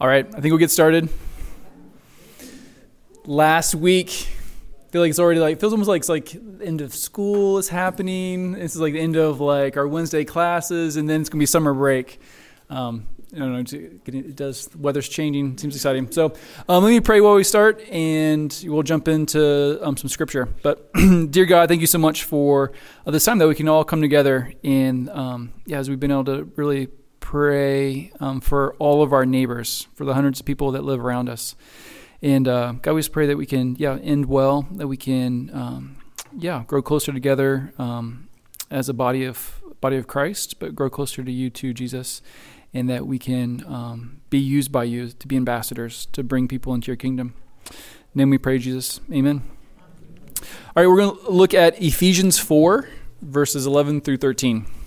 All right, I think we'll get started. Last week, I feel like it's already like feels almost like it's like end of school is happening. This is like the end of like our Wednesday classes, and then it's gonna be summer break. Um, I don't know. It does. Weather's changing. Seems exciting. So um, let me pray while we start, and we'll jump into um, some scripture. But dear God, thank you so much for uh, this time that we can all come together and um, yeah, as we've been able to really pray um, for all of our neighbors, for the hundreds of people that live around us. And uh, God, we just pray that we can, yeah, end well, that we can, um, yeah, grow closer together um, as a body of body of Christ, but grow closer to you too, Jesus, and that we can um, be used by you to be ambassadors to bring people into your kingdom. name we pray, Jesus. Amen. All right, we're going to look at Ephesians 4, verses 11 through 13.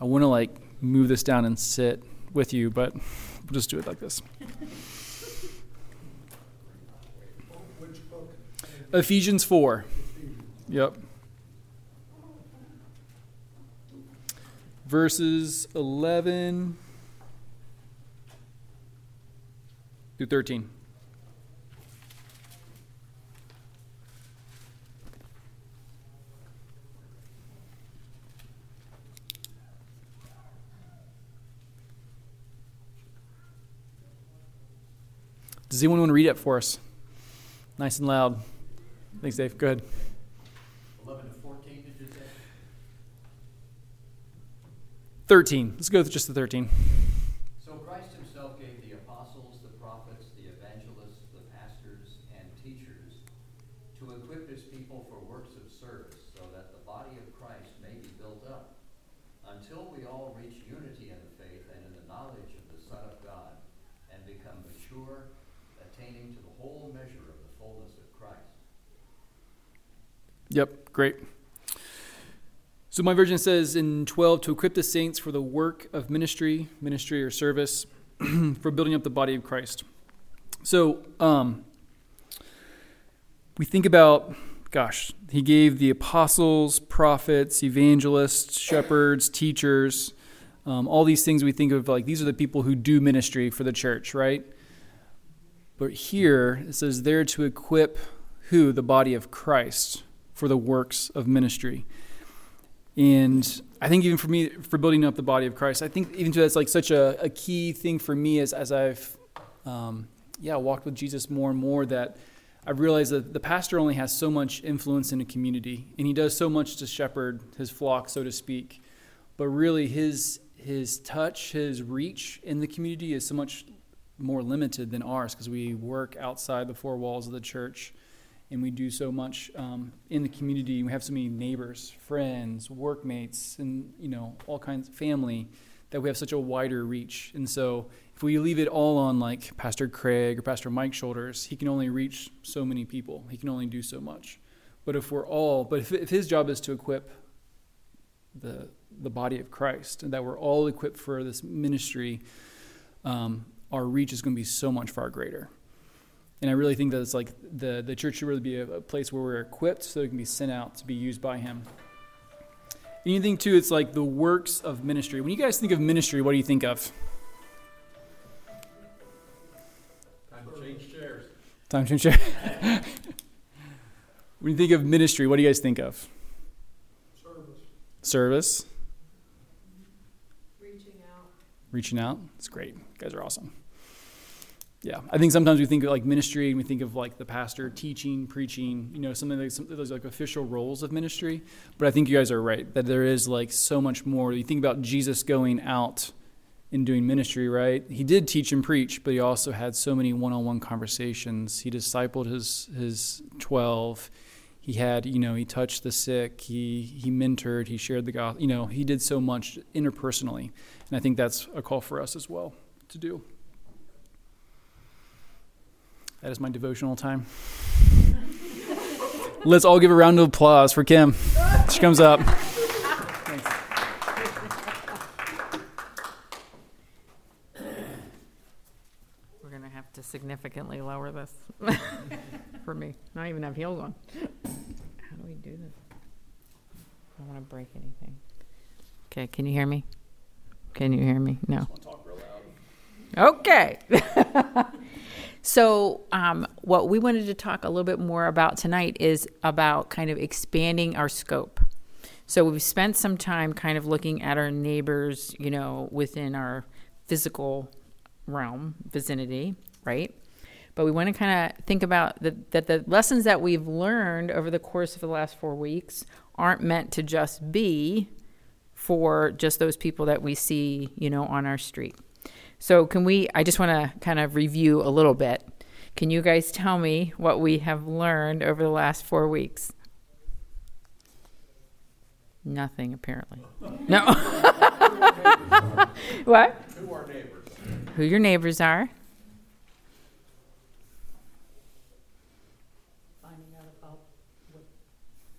I want to like move this down and sit with you, but we'll just do it like this. Ephesians 4. Yep. Verses 11 through 13. Does anyone want to read it for us? Nice and loud. Thanks, Dave. Go ahead. 11 to 14, did you say? 13. Let's go with just the 13. So Christ himself gave the apostles, the prophets, the evangelists, the pastors, and teachers to equip his people for works of service, so that the body of Christ may be built up, until we all reach unity in the faith and in the knowledge of the Son of God, and become mature, attaining to the whole measure of the fullness of Christ. Yep, great. So my version says in 12 to equip the saints for the work of ministry, ministry or service, for building up the body of Christ. So um, we think about, gosh, he gave the apostles, prophets, evangelists, shepherds, teachers, um, all these things we think of like these are the people who do ministry for the church, right? But here it says there to equip who? The body of Christ for the works of ministry. And I think even for me, for building up the body of Christ, I think even to that's like such a, a key thing for me as, as I've, um, yeah, walked with Jesus more and more that I've realized that the pastor only has so much influence in a community and he does so much to shepherd his flock, so to speak. But really his, his touch, his reach in the community is so much more limited than ours because we work outside the four walls of the church and we do so much um, in the community. We have so many neighbors, friends, workmates, and you know all kinds of family that we have such a wider reach. And so if we leave it all on like Pastor Craig or Pastor Mike's shoulders, he can only reach so many people. He can only do so much. But if we're all, but if, if his job is to equip the the body of Christ and that we're all equipped for this ministry, um, our reach is going to be so much far greater. And I really think that it's like the, the church should really be a, a place where we're equipped so it can be sent out to be used by Him. And you think, too, it's like the works of ministry. When you guys think of ministry, what do you think of? Time to change chairs. Time to share. when you think of ministry, what do you guys think of? Service. Service. Reaching out. Reaching out. It's great. You guys are awesome. Yeah, I think sometimes we think of like ministry and we think of like the pastor teaching, preaching, you know, something like some those like official roles of ministry. But I think you guys are right that there is like so much more. You think about Jesus going out and doing ministry, right? He did teach and preach, but he also had so many one-on-one conversations. He discipled his his 12. He had, you know, he touched the sick, he he mentored, he shared the gospel. You know, he did so much interpersonally. And I think that's a call for us as well to do. That is my devotional time. Let's all give a round of applause for Kim. She comes up. Thanks. We're gonna have to significantly lower this for me. Not even have heels on. How do we do this? I don't want to break anything. Okay, can you hear me? Can you hear me? No. Okay. so, um, what we wanted to talk a little bit more about tonight is about kind of expanding our scope. So, we've spent some time kind of looking at our neighbors, you know, within our physical realm, vicinity, right? But we want to kind of think about the, that the lessons that we've learned over the course of the last four weeks aren't meant to just be for just those people that we see, you know, on our street. So, can we? I just want to kind of review a little bit. Can you guys tell me what we have learned over the last four weeks? Nothing, apparently. No. what? Who are neighbors? Who your neighbors are? finding out about what,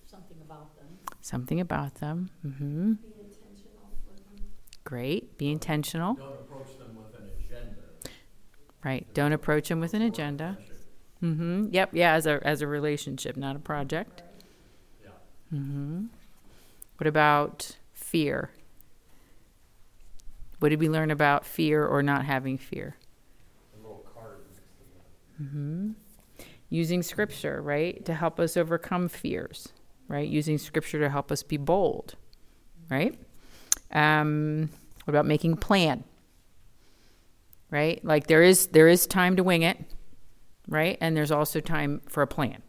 something about them. Something about them. Mm-hmm. Be intentional with them. Great. Be intentional. Don't approach them with an agenda. Right. Don't approach them with an agenda. Mm-hmm. Yep. Yeah. As a as a relationship, not a project. Mm-hmm. What about fear? What did we learn about fear or not having fear? Mm-hmm. Using scripture, right, to help us overcome fears, right? Using scripture to help us be bold, right? Um, what about making plan? Right? Like there is there is time to wing it, right? And there's also time for a plan,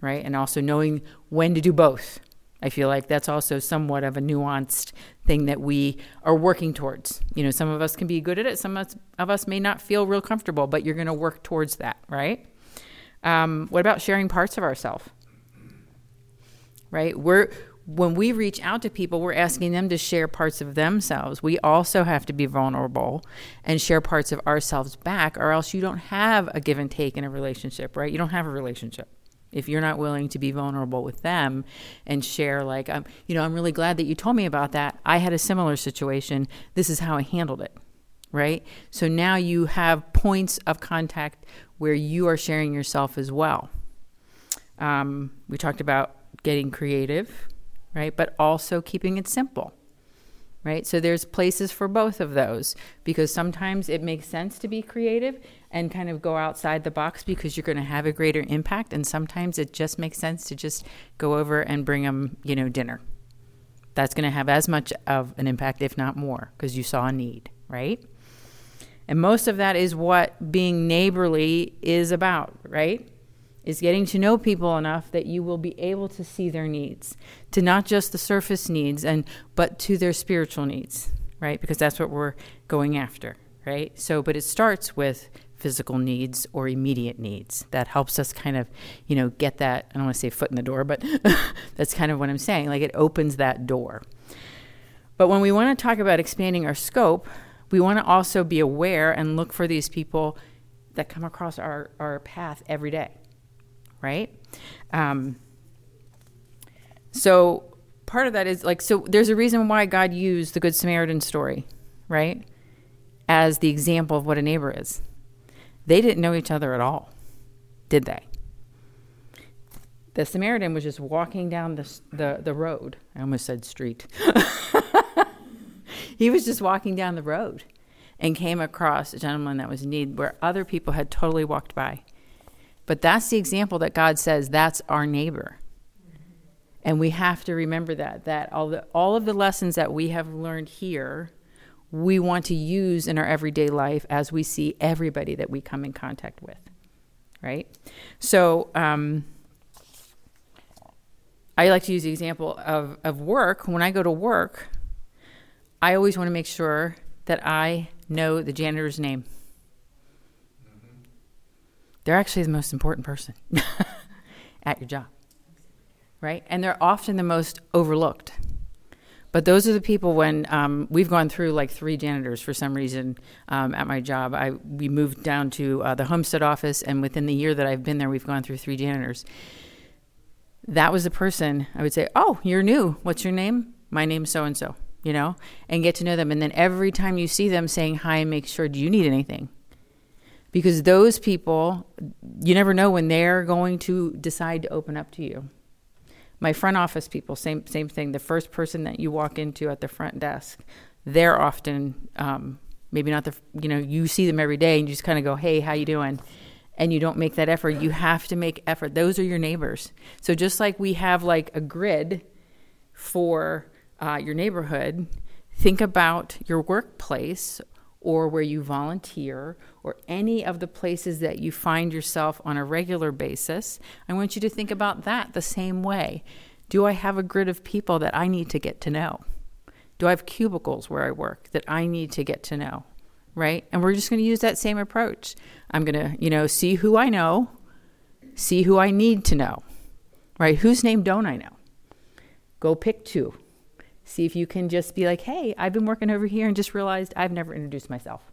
right? And also knowing when to do both. I feel like that's also somewhat of a nuanced thing that we are working towards. You know, some of us can be good at it, some of us, may not feel real comfortable, but you're going to work towards that, right? Um, what about sharing parts of ourselves? Right? We're when we reach out to people, we're asking them to share parts of themselves. We also have to be vulnerable and share parts of ourselves back, or else you don't have a give and take in a relationship, right? You don't have a relationship if you're not willing to be vulnerable with them and share like um, you know i'm really glad that you told me about that. I had a similar situation. This is how i handled it right? So now you have points of contact where you are sharing yourself as well. Um, we talked about getting creative right? But also keeping it simple right? So there's places for both of those because sometimes it makes sense to be creative and kind of go outside the box because you're going to have a greater impact and sometimes it just makes sense to just go over and bring them you know dinner. That's going to have as much of an impact if not more because you saw a need right? And most of that is what being neighborly is about right is getting to know people enough that you will be able to see their needs to not just the surface needs and but to their spiritual needs right? Because that's what we're going after right? So but it starts with physical needs or immediate needs. That helps us kind of you know get that i don't want to say foot in the door but that's kind of what i'm saying like it opens that door. But when we want to talk about expanding our scope we want to also be aware and look for these people that come across our, our path every day right? Um, so part of that is like, so there's a reason why God used the Good Samaritan story, right? As the example of what a neighbor is. They didn't know each other at all, did they? The Samaritan was just walking down the, the, the road. I almost said street. he was just walking down the road and came across a gentleman that was in need where other people had totally walked by. But that's the example that God says that's our neighbor. And we have to remember that that all the all of the lessons that we have learned here, we want to use in our everyday life as we see everybody that we come in contact with. Right? So um, I like to use the example of, of work. When I go to work, I always want to make sure that I know the janitor's name they're actually the most important person at your job, right? And they're often the most overlooked. But those are the people when um, we've gone through like three janitors for some reason um, at my job. I we moved down to uh, the homestead office, and within the year that I've been there, we've gone through three janitors. That was the person I would say, "Oh, you're new. What's your name? My name's so and so." You know, and get to know them. And then every time you see them, saying hi, make sure, "Do you need anything?" Because those people you never know when they're going to decide to open up to you. My front office people same same thing. The first person that you walk into at the front desk they're often um, maybe not the you know you see them every day and you just kind of go hey how you doing? And you don't make that effort. You have to make effort. Those are your neighbors. So just like we have like a grid for uh, your neighborhood think about your workplace or where you volunteer or any of the places that you find yourself on a regular basis i want you to think about that the same way do i have a grid of people that i need to get to know do I have cubicles where I work that I need to get to know? Right? And we're just going to use that same approach. I'm going to, you know, see who I know, see who I need to know. Right? Whose name don't I know? Go pick two. See if you can just be like, hey, I've been working over here and just realized I've never introduced myself.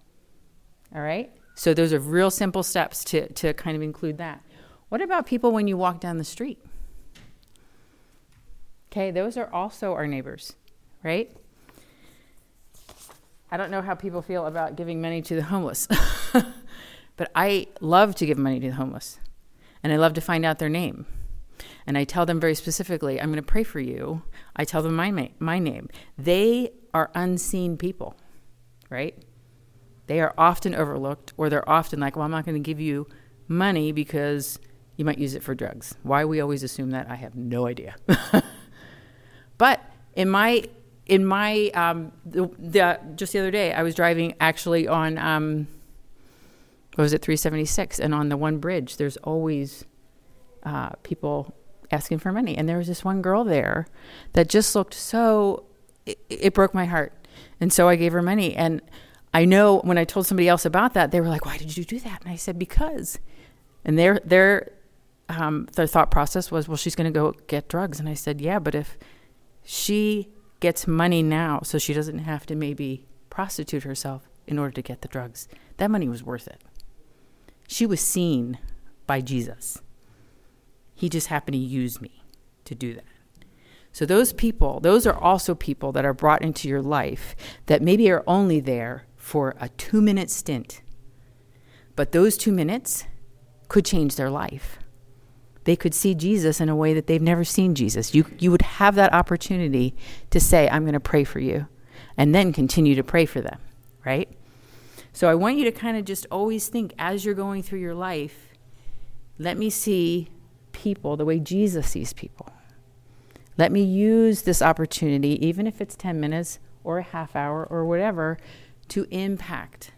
All right? So those are real simple steps to, to kind of include that. What about people when you walk down the street? Okay, those are also our neighbors, right? I don't know how people feel about giving money to the homeless, but I love to give money to the homeless. And I love to find out their name. And I tell them very specifically, I'm going to pray for you. I tell them my, my name. They are unseen people, right? They are often overlooked, or they're often like, well, I'm not going to give you money because you might use it for drugs. Why we always assume that, I have no idea. but in my in my um, the, the, just the other day, I was driving actually on um, what was it 376, and on the one bridge, there's always uh, people asking for money, and there was this one girl there that just looked so it, it broke my heart, and so I gave her money, and I know when I told somebody else about that, they were like, "Why did you do that?" And I said, "Because," and their their um, their thought process was, "Well, she's going to go get drugs," and I said, "Yeah, but if she gets money now so she doesn't have to maybe prostitute herself in order to get the drugs. That money was worth it. She was seen by Jesus. He just happened to use me to do that. So, those people, those are also people that are brought into your life that maybe are only there for a two minute stint. But those two minutes could change their life they could see Jesus in a way that they've never seen Jesus. You, you would have that opportunity to say, I'm going to pray for you, and then continue to pray for them, right? So I want you to kind of just always think as you're going through your life, let me see people the way Jesus sees people. Let me use this opportunity, even if it's 10 minutes or a half hour or whatever, to impact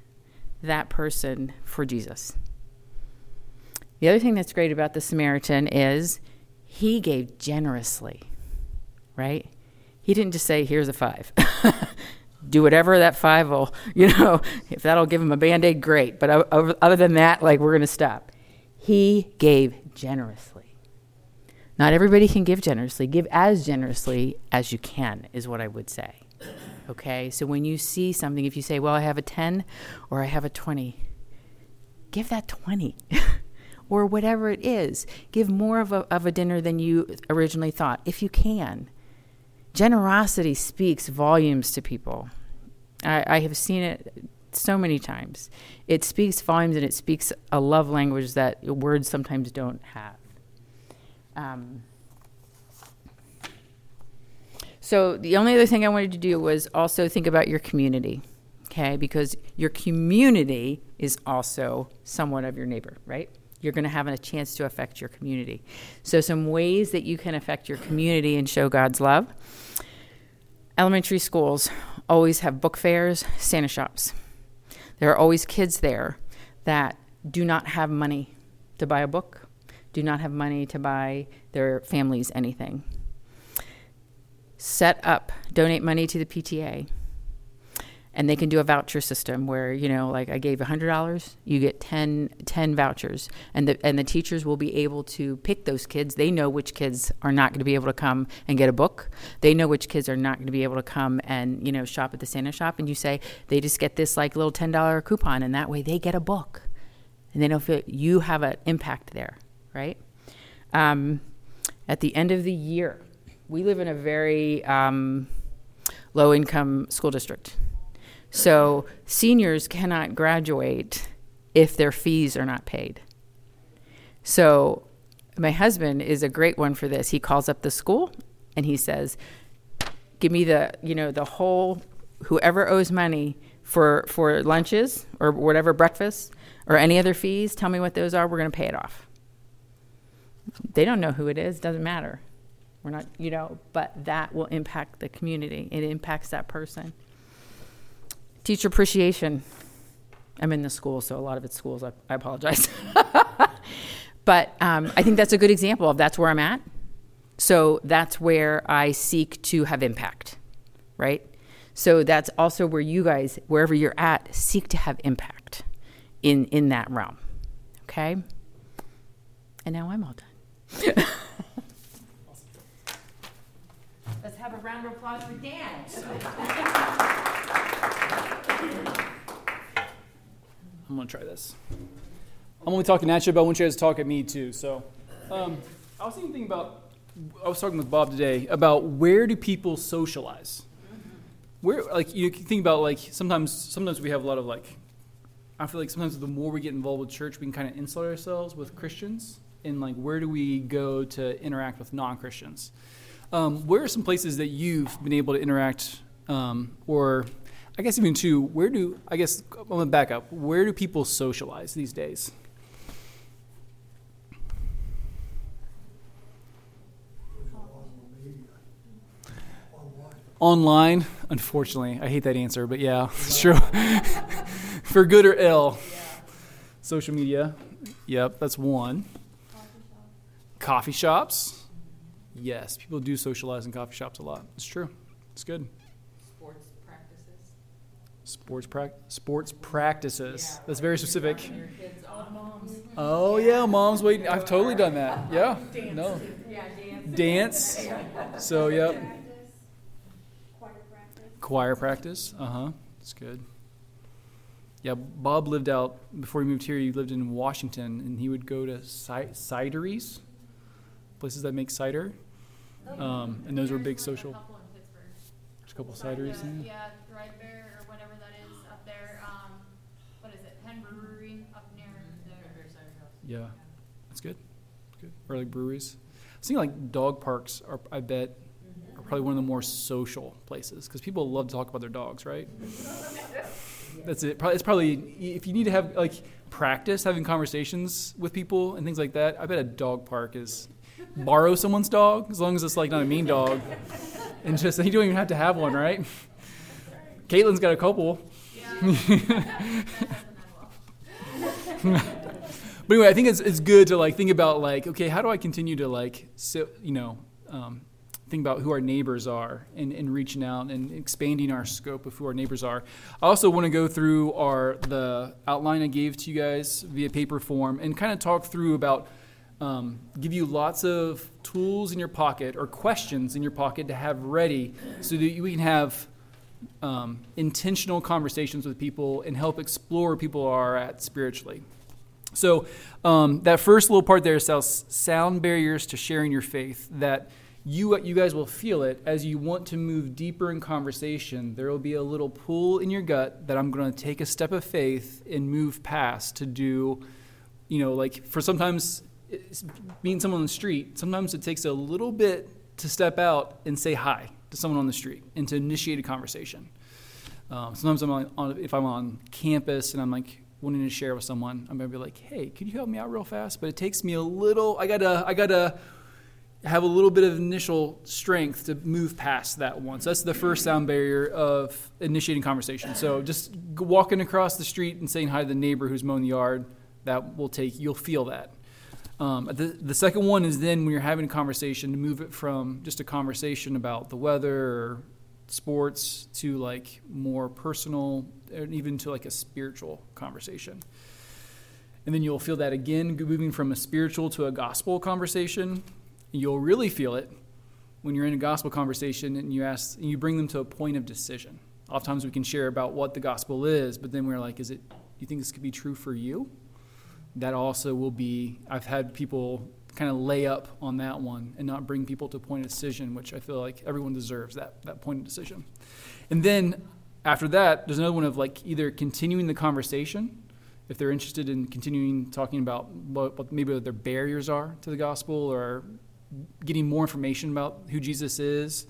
that person for Jesus. The other thing that's great about the Samaritan is he gave generously, right? He didn't just say, here's a five. Do whatever that five will, you know, if that'll give him a band aid, great. But other than that, like, we're going to stop. He gave generously. Not everybody can give generously. Give as generously as you can, is what I would say. Okay? So when you see something, if you say, well, I have a 10 or I have a 20, give that 20. or whatever it is. Give more of a, of a dinner than you originally thought, if you can. Generosity speaks volumes to people. I, I have seen it so many times. It speaks volumes and it speaks a love language that words sometimes don't have. Um, so, the only other thing I wanted to do was also think about your community, okay? Because your community is also somewhat of your neighbor, right? you're going to have a chance to affect your community. So, some ways that you can affect your community and show God's love. Elementary schools always have book fairs, Santa shops. There are always kids there that do not have money to buy a book, do not have money to buy their families anything. Set up, donate money to the PTA and they can do a voucher system where you know like i gave $100 you get 10, 10 vouchers. And the, and the teachers will be able to pick those kids. They know which kids are not going to be able to come and get a book. They know which kids are not going to be able to come and you know shop at the santa shop. And you say they just get this like little $10 coupon and that way they get a book. And they feel you have an impact there right um, at the end of the year we live in a very um, low income school district so seniors cannot graduate if their fees are not paid. So my husband is a great one for this. He calls up the school and he says, "Give me the, you know, the whole whoever owes money for for lunches or whatever breakfast or any other fees, tell me what those are. We're going to pay it off. They don't know who it is. Doesn't matter. We're not, you know, but that will impact the community. It impacts that person. Teacher appreciation. I'm in the school, so a lot of it's schools. I, I apologize. but um, I think that's a good example of that's where I'm at. So that's where I seek to have impact, right? So that's also where you guys, wherever you're at, seek to have impact in in that realm. Okay. And now I'm all done. Let's have a round of applause for Dan. I'm gonna try this. I'm only talking at you, but I want you guys to talk at me too. So, um, I was thinking about. I was talking with Bob today about where do people socialize. Where, like, you can think about like sometimes. Sometimes we have a lot of like. I feel like sometimes the more we get involved with church, we can kind of insulate ourselves with Christians, and like where do we go to interact with non-Christians? Um, where are some places that you've been able to interact, um, or I guess even too, where do I guess I'm gonna back up. Where do people socialize these days? Online, unfortunately, I hate that answer, but yeah, it's true. For good or ill, social media. Yep, that's one. Coffee shops. Yes, people do socialize in coffee shops a lot. It's true. It's good. Sports practices. Sports prac sports practices. That's very specific. Your kids, all moms. Oh yeah, mom's waiting. I've totally done that. Yeah. No. Yeah, dance. Dance. So yep. Practice, choir practice. Choir practice. Uh huh. That's good. Yeah, Bob lived out before he moved here. He lived in Washington, and he would go to ci- cideries, places that make cider, um, and those were big social. A couple. There's a couple cideries. The, in there. yeah, Threadbare or whatever that is up there. Um, what is it? Hen Brewery up near there. Yeah, that's good. Good. Or like breweries. I was thinking like dog parks are, I bet, are probably one of the more social places because people love to talk about their dogs, right? That's it. Probably, it's probably if you need to have like practice having conversations with people and things like that. I bet a dog park is borrow someone's dog as long as it's like not a mean dog, and just you don't even have to have one, right? Caitlin's got a couple. But anyway, I think it's, it's good to like think about like, okay, how do I continue to like, so, you know, um, think about who our neighbors are and, and reaching out and expanding our scope of who our neighbors are. I also want to go through our the outline I gave to you guys via paper form and kind of talk through about um, give you lots of tools in your pocket or questions in your pocket to have ready so that we can have um, intentional conversations with people and help explore people are at spiritually. So um, that first little part there says sound barriers to sharing your faith. That you you guys will feel it as you want to move deeper in conversation. There will be a little pull in your gut that I'm going to take a step of faith and move past to do. You know, like for sometimes meeting someone on the street. Sometimes it takes a little bit to step out and say hi to someone on the street and to initiate a conversation. Um, sometimes I'm on, on, if I'm on campus and I'm like wanting to share with someone, I'm gonna be like, "Hey, could you help me out real fast?" But it takes me a little. I gotta. I gotta have a little bit of initial strength to move past that one. So that's the first sound barrier of initiating conversation. So just walking across the street and saying hi to the neighbor who's mowing the yard, that will take. You'll feel that. Um, the, the second one is then when you're having a conversation to move it from just a conversation about the weather or sports to like more personal and even to like a spiritual conversation. And then you'll feel that again moving from a spiritual to a gospel conversation. You'll really feel it when you're in a gospel conversation and you ask and you bring them to a point of decision. Oftentimes we can share about what the gospel is, but then we're like, is it do you think this could be true for you? That also will be I've had people kind of lay up on that one and not bring people to point of decision, which I feel like everyone deserves that, that point of decision. And then after that, there's another one of like either continuing the conversation, if they're interested in continuing talking about what, what maybe what their barriers are to the gospel or getting more information about who Jesus is.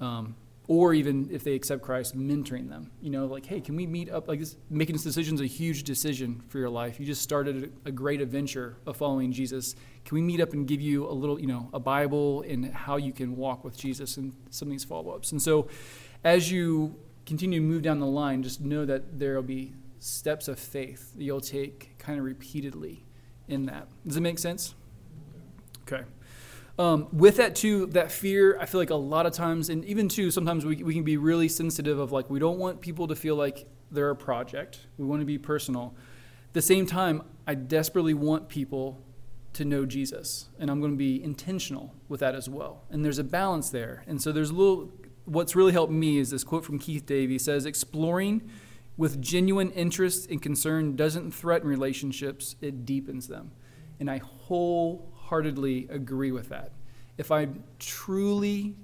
Um, or even if they accept Christ, mentoring them. You know, like, hey, can we meet up? Like, this, making this decision is a huge decision for your life. You just started a, great adventure of following Jesus. Can we meet up and give you a little, you know, a Bible and how you can walk with Jesus and some of these follow ups? And so, as you continue to move down the line, just know that there will be steps of faith that you'll take kind of repeatedly in that. Does it make sense? Okay. Um, with that too, that fear, I feel like a lot of times, and even too, sometimes we, we can be really sensitive of like we don't want people to feel like they're a project. We want to be personal. At the same time, I desperately want people to know Jesus, and I'm going to be intentional with that as well. And there's a balance there, and so there's a little. What's really helped me is this quote from Keith Davy says, "Exploring with genuine interest and concern doesn't threaten relationships; it deepens them." And I wholeheartedly agree with that. If I truly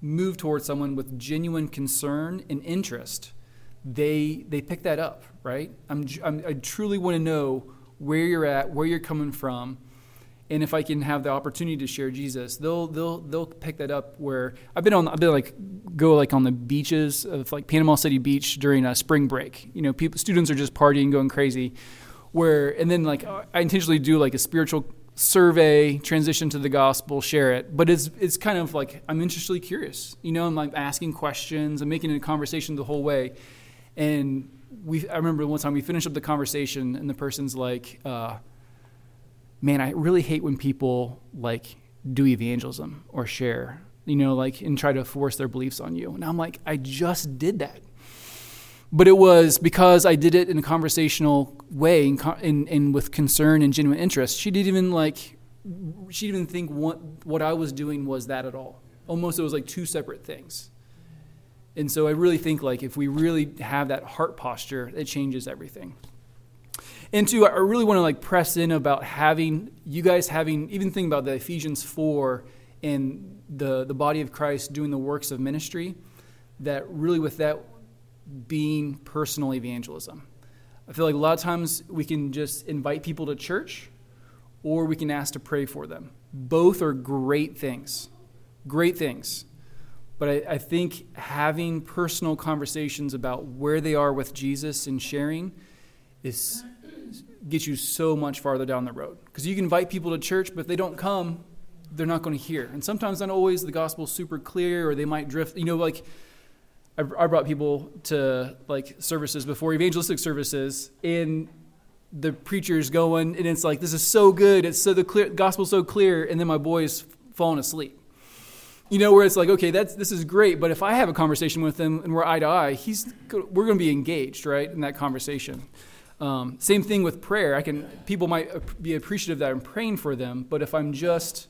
move towards someone with genuine concern and interest, they they pick that up, right? I'm, I'm I truly want to know where you're at, where you're coming from, and if I can have the opportunity to share Jesus, they'll they'll they'll pick that up. Where I've been on, I've been like go like on the beaches of like Panama City Beach during a spring break. You know, people students are just partying, going crazy. Where and then like I intentionally do like a spiritual survey, transition to the gospel, share it. But it's it's kind of like I'm interestingly curious. You know, I'm like asking questions, I'm making it a conversation the whole way. And we I remember one time we finished up the conversation and the person's like, uh, man, I really hate when people like do evangelism or share, you know, like and try to force their beliefs on you. And I'm like, I just did that. But it was because I did it in a conversational way and, with concern and genuine interest. She didn't even like, she didn't even think what, what I was doing was that at all. Almost it was like two separate things. And so I really think like if we really have that heart posture, it changes everything. And two, I really want to like press in about having you guys having even think about the Ephesians four and the the body of Christ doing the works of ministry. That really with that being personal evangelism. I feel like a lot of times we can just invite people to church or we can ask to pray for them. Both are great things. Great things. But I, I think having personal conversations about where they are with Jesus and sharing is gets you so much farther down the road. Because you can invite people to church, but if they don't come, they're not going to hear. And sometimes not always the gospel's super clear, or they might drift. You know, like I, brought people to like services before evangelistic services, and the preacher's going, and it's like this is so good. It's so the clear gospel's so clear, and then my boy's falling asleep. You know, where it's like, okay, that's this is great, but if I have a conversation with him and we're eye to eye, he's we're going to be engaged, right, in that conversation. Um, same thing with prayer. I can people might be appreciative that I'm praying for them, but if I'm just,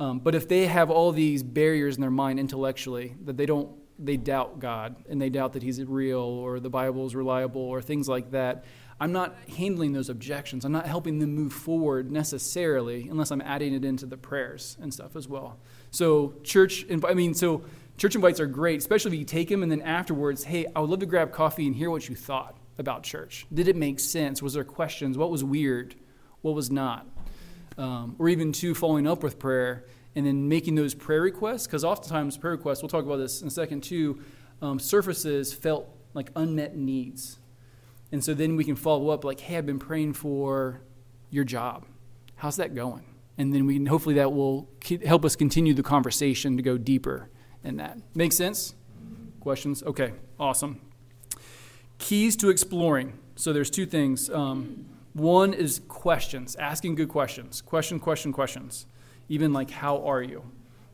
um, but if they have all these barriers in their mind intellectually that they don't, they doubt God and they doubt that He's real or the Bible is reliable or things like that. I'm not handling those objections. I'm not helping them move forward necessarily unless I'm adding it into the prayers and stuff as well. So church, I mean, so church invites are great, especially if you take them and then afterwards, hey, I would love to grab coffee and hear what you thought about church. Did it make sense? Was there questions? What was weird? What was not? Um, or even two, following up with prayer and then making those prayer requests, because oftentimes prayer requests, we'll talk about this in a second too, um, surfaces felt like unmet needs. And so then we can follow up like, hey, I've been praying for your job. How's that going? And then we can, hopefully that will help us continue the conversation to go deeper in that. Make sense? Questions? Okay, awesome. Keys to exploring. So there's two things. Um, one is questions, asking good questions. Question, question, questions. Even like, how are you?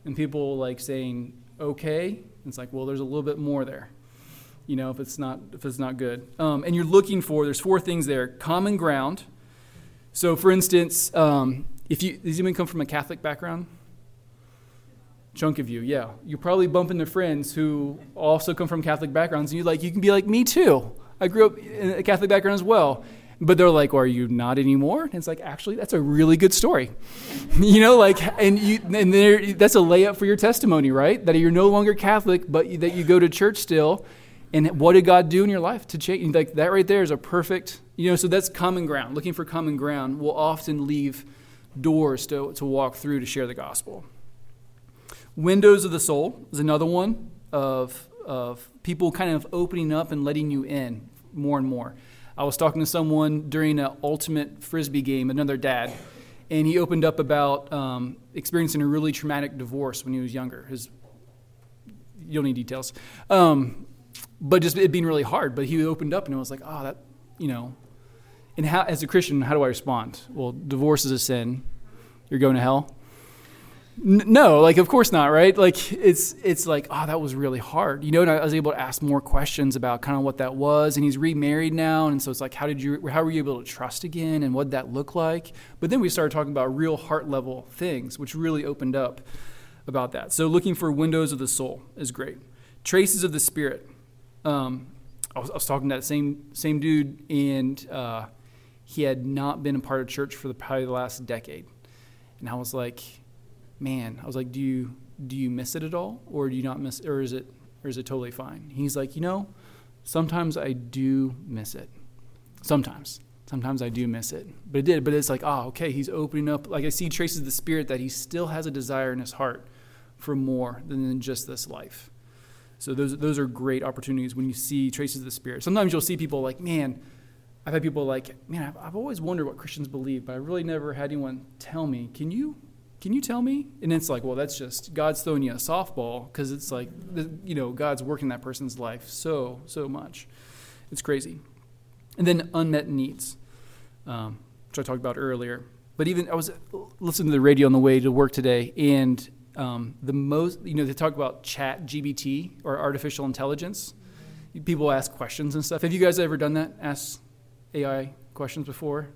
And people like saying, okay. It's like, well, there's a little bit more there. You know, if it's not if it's not good. Um, and you're looking for there's four things there: common ground. So, for instance, um, if you does anyone come from a Catholic background? chunk of you, yeah. You probably bump into friends who also come from Catholic backgrounds, and you like you can be like me too. I grew up in a Catholic background as well. But they're like, well, "Are you not anymore?" And it's like, actually, that's a really good story, you know. Like, and you, and there, that's a layup for your testimony, right? That you're no longer Catholic, but that you go to church still. And what did God do in your life to change? Like that right there is a perfect, you know. So that's common ground. Looking for common ground will often leave doors to to walk through to share the gospel. Windows of the soul is another one. of of people kind of opening up and letting you in more and more. I was talking to someone during an ultimate frisbee game, another dad, and he opened up about um, experiencing a really traumatic divorce when he was younger. His you don't need details, um, but just it being really hard. But he opened up and it was like, oh, that you know. And how, as a Christian, how do I respond? Well, divorce is a sin. You're going to hell. No, like of course not, right? Like it's it's like oh that was really hard, you know. And I was able to ask more questions about kind of what that was. And he's remarried now, and so it's like how did you how were you able to trust again, and what did that look like? But then we started talking about real heart level things, which really opened up about that. So looking for windows of the soul is great. Traces of the spirit. Um, I, was, I was talking to that same same dude, and uh, he had not been a part of church for the, probably the last decade, and I was like man, I was like, do you do you miss it at all, or do you not miss, or is it or is it totally fine? He's like, you know, sometimes I do miss it. Sometimes, sometimes I do miss it, but it did. But it's like, oh, okay, he's opening up. Like I see traces of the spirit that he still has a desire in his heart for more than just this life. So those those are great opportunities when you see traces of the spirit. Sometimes you'll see people like, man. I've had people like, man, I've, I've always wondered what Christians believe, but I really never had anyone tell me. Can you can you tell me? And it's like, well, that's just God's throwing you a softball because it's like, you know, God's working that person's life so, so much. It's crazy. And then unmet needs, um, which I talked about earlier. But even I was listening to the radio on the way to work today, and um, the most, you know, they talk about chat GBT or artificial intelligence. People ask questions and stuff. Have you guys ever done that? Ask AI questions before?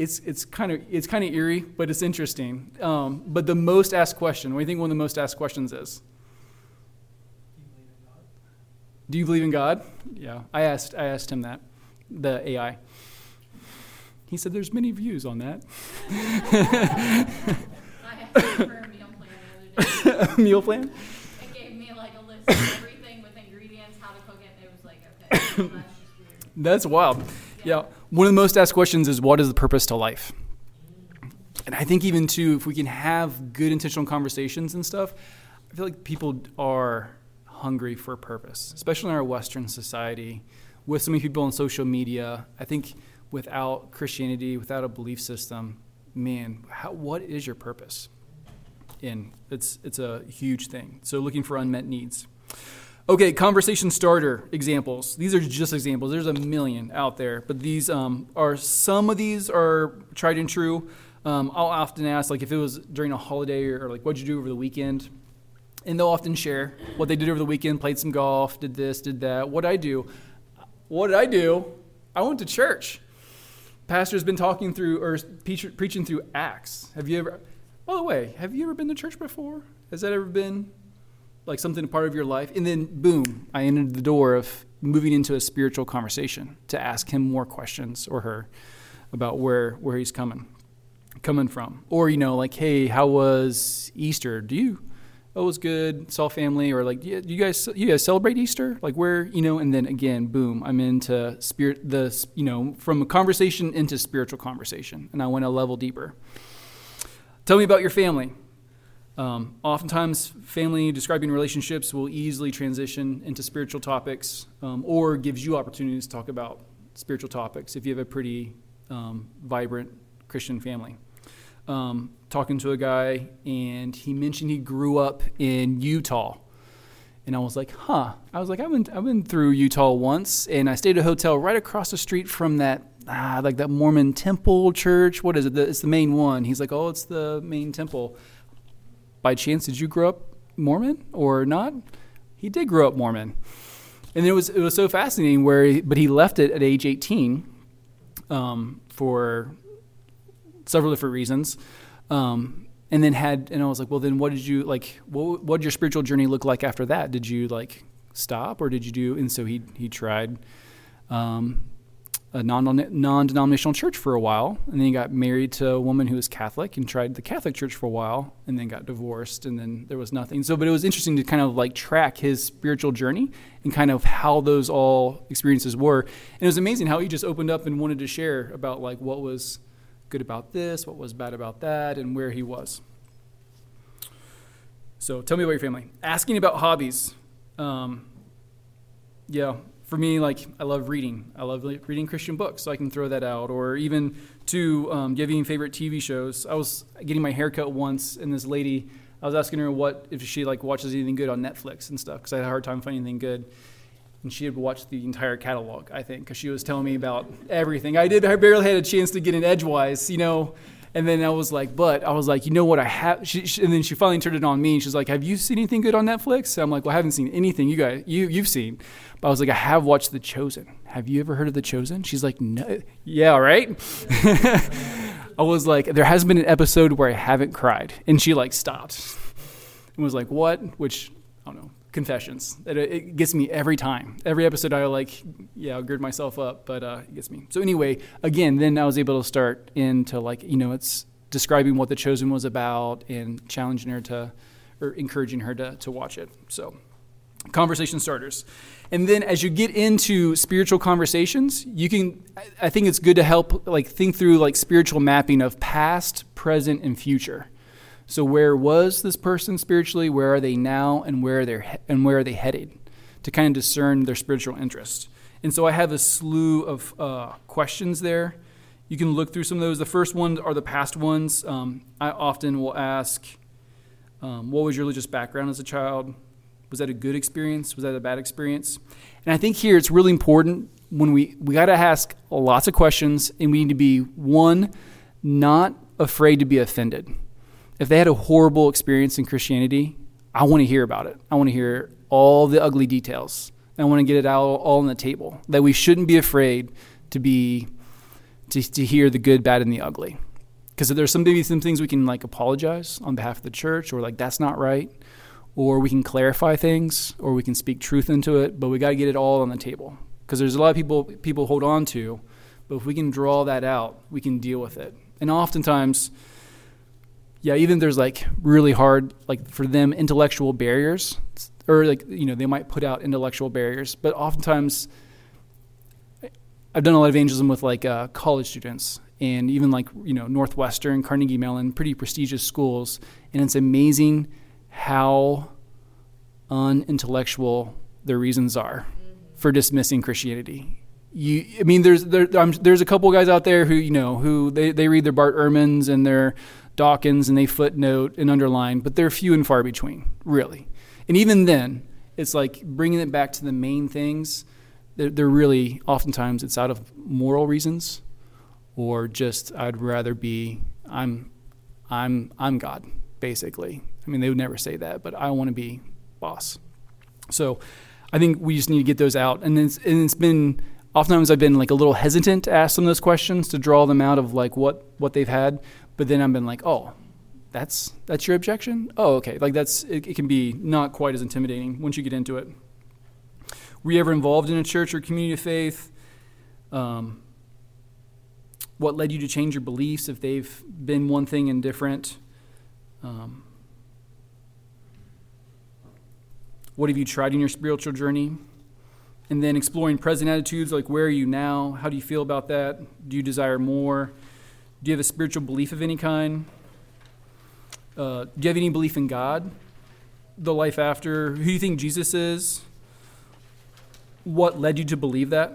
It's it's kind of it's kind of eerie, but it's interesting. Um, but the most asked question, what do you think one of the most asked questions is? Do you believe in God? Yeah, I asked I asked him that, the AI. He said there's many views on that. I asked for a meal plan the other day. A meal plan? It gave me like a list of everything with ingredients, how to cook it, and it was like, okay, well, that's just weird. That's wild. Yeah. One of the most asked questions is what is the purpose to life? And I think even too, if we can have good intentional conversations and stuff, I feel like people are hungry for purpose, especially in our Western society, with so many people on social media. I think without Christianity, without a belief system, man, how, what is your purpose? And it's it's a huge thing. So looking for unmet needs. Okay, conversation starter examples. These are just examples. There's a million out there, but these um, are some of these are tried and true. Um, I'll often ask, like, if it was during a holiday or, or like, what'd you do over the weekend? And they'll often share what they did over the weekend. Played some golf, did this, did that. What'd I do? What did I do? I went to church. Pastor's been talking through or preach, preaching through Acts. Have you ever? By the way, have you ever been to church before? Has that ever been like something part of your life. And then, boom, I entered the door of moving into a spiritual conversation to ask him more questions or her about where where he's coming coming from. Or, you know, like, hey, how was Easter? Do you oh, it was good, saw family, or like, yeah, you guys, you guys celebrate Easter? Like, where, you know, and then again, boom, I'm into spirit, the, you know, from a conversation into spiritual conversation, and I went a level deeper. Tell me about your family. Um, oftentimes, family describing relationships will easily transition into spiritual topics um, or gives you opportunities to talk about spiritual topics if you have a pretty um, vibrant Christian family. Um, talking to a guy, and he mentioned he grew up in Utah. And I was like, huh. I was like, I've been, I've been through Utah once, and I stayed at a hotel right across the street from that, ah, like that Mormon temple church. What is it? It's the main one. He's like, oh, it's the main temple by chance did you grow up Mormon or not? He did grow up Mormon, and it was it was so fascinating. Where he, but he left it at age eighteen um, for several different reasons. Um, and then had and I was like, well, then what did you like? What what did your spiritual journey look like after that? Did you like stop or did you do? And so he he tried um, a non denominational church for a while, and then he got married to a woman who was Catholic and tried the Catholic church for a while, and then got divorced, and then there was nothing. So, but it was interesting to kind of like track his spiritual journey and kind of how those all experiences were. And it was amazing how he just opened up and wanted to share about like what was good about this, what was bad about that, and where he was. So tell me about your family. Asking about hobbies. Um, yeah, for me, like I love reading. I love reading Christian books, so I can throw that out. Or even to um, any favorite TV shows? I was getting my haircut once, and this lady, I was asking her what if she like watches anything good on Netflix and stuff because I had a hard time finding anything good. And she had watched the entire catalog, I think, because she was telling me about everything. I did. I barely had a chance to get in edgewise, you know. And then I was like, but I was like, you know what? I have. She, she, and then she finally turned it on me. And she's like, have you seen anything good on Netflix? I'm like, well, I haven't seen anything you guys you you've seen. But I was like, I have watched The Chosen. Have you ever heard of The Chosen? She's like, no. Yeah, right. I was like, there has been an episode where I haven't cried, and she like stopped and was like, what? Which I don't know. Confessions. It, it gets me every time. Every episode, I like, yeah, I'll gird myself up, but uh, it gets me. So anyway, again, then I was able to start into like, you know, it's describing what The Chosen was about and challenging her to, or encouraging her to, to watch it. So conversation starters. And then as you get into spiritual conversations, you can I think it's good to help like think through like spiritual mapping of past, present and future. So where was this person spiritually? Where are they now and where are they and where are they headed? To kind of discern their spiritual interest. And so I have a slew of uh, questions there. You can look through some of those. The first ones are the past ones. Um, I often will ask, um, "What was your religious background as a child? Was that a good experience? Was that a bad experience? And I think here it's really important when we we got to ask lots of questions, and we need to be one, not afraid to be offended. If they had a horrible experience in Christianity, I want to hear about it. I want to hear all the ugly details. I want to get it out all on the table. That we shouldn't be afraid to be to, to hear the good, bad, and the ugly. Because there's some maybe some things we can like apologize on behalf of the church, or like that's not right or we can clarify things or we can speak truth into it but we got to get it all on the table because there's a lot of people people hold on to but if we can draw that out we can deal with it and oftentimes yeah even there's like really hard like for them intellectual barriers or like you know they might put out intellectual barriers. But oftentimes i've done a lot of evangelism with like uh, college students and even like you know northwestern carnegie mellon pretty prestigious schools. And it's amazing how unintellectual their reasons are for dismissing Christianity. You, I mean, there's there, there's a couple guys out there who you know who they, they read their Bart Ehrmans and their Dawkins and they footnote and underline, but they're few and far between, really. And even then, it's like bringing it back to the main things. They're, they're really oftentimes it's out of moral reasons, or just I'd rather be I'm I'm I'm God basically. I mean, they would never say that, but I want to be boss. So I think we just need to get those out. And it's, and it's been, oftentimes I've been like a little hesitant to ask them those questions to draw them out of like what, what they've had. But then I've been like, oh, that's, that's your objection? Oh, okay. Like that's, it, it can be not quite as intimidating once you get into it. Were you ever involved in a church or community of faith? Um, what led you to change your beliefs if they've been one thing and different? Um, what have you tried in your spiritual journey? And then exploring present attitudes like where are you now? How do you feel about that? Do you desire more? Do you have a spiritual belief of any kind? Uh, do you have any belief in God? The life after? Who do you think Jesus is? What led you to believe that?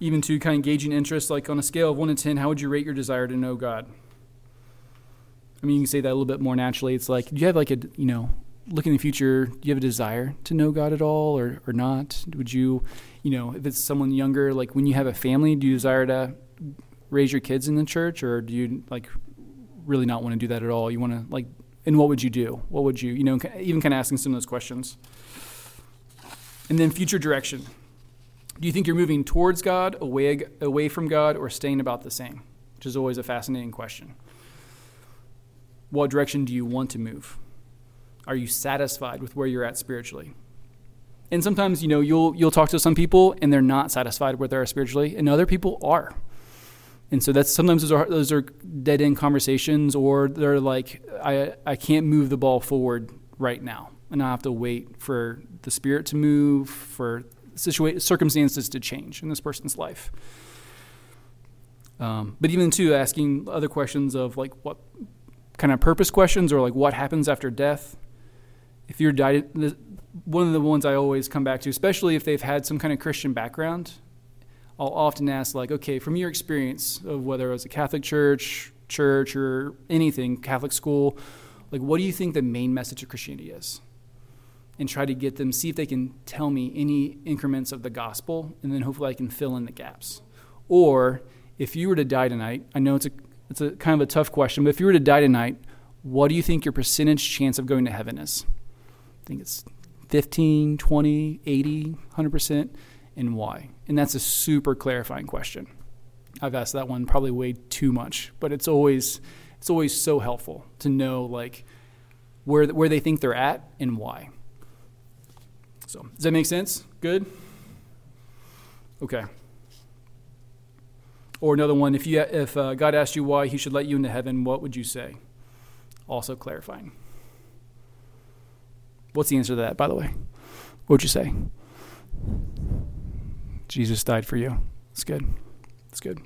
Even to kind of gauging interest, like on a scale of 1 to 10, how would you rate your desire to know God? I mean, you can say that a little bit more naturally. It's like, do you have like a, you know, look in the future, do you have a desire to know God at all or, or not? Would you, you know, if it's someone younger, like when you have a family, do you desire to raise your kids in the church or do you like really not want to do that at all? You want to like, and what would you do? What would you, you know, even kind of asking some of those questions. And then future direction. Do you think you're moving towards God, away, away from God, or staying about the same? Which is always a fascinating question. What direction do you want to move? Are you satisfied with where you're at spiritually? And sometimes, you know, you'll you'll talk to some people and they're not satisfied where they are spiritually, and other people are. And so that's sometimes those are those are dead end conversations, or they're like, I I can't move the ball forward right now, and I have to wait for the spirit to move, for situa- circumstances to change in this person's life. Um, but even too, asking other questions of like what kind of purpose questions or like what happens after death. If you're the- one of the ones I always come back to, especially if they've had some kind of Christian background, I'll often ask like, okay, from your experience of whether it was a Catholic church, church, or anything, Catholic school, like what do you think the main message of Christianity is? And try to get them, see if they can tell me any increments of the gospel, and then hopefully I can fill in the gaps. Or if you were to die tonight, I know it's a it's a kind of a tough question, but if you were to die tonight, what do you think your percentage chance of going to heaven is? I think it's 15, 20, 80, 100%, and why? And that's a super clarifying question. I've asked that one probably way too much, but it's always it's always so helpful to know like where where they think they're at and why. So, does that make sense? Good? Okay. Or another one, if, you, if uh, God asked you why he should let you into heaven, what would you say? Also clarifying. What's the answer to that, by the way? What would you say? Jesus died for you. It's good. It's good.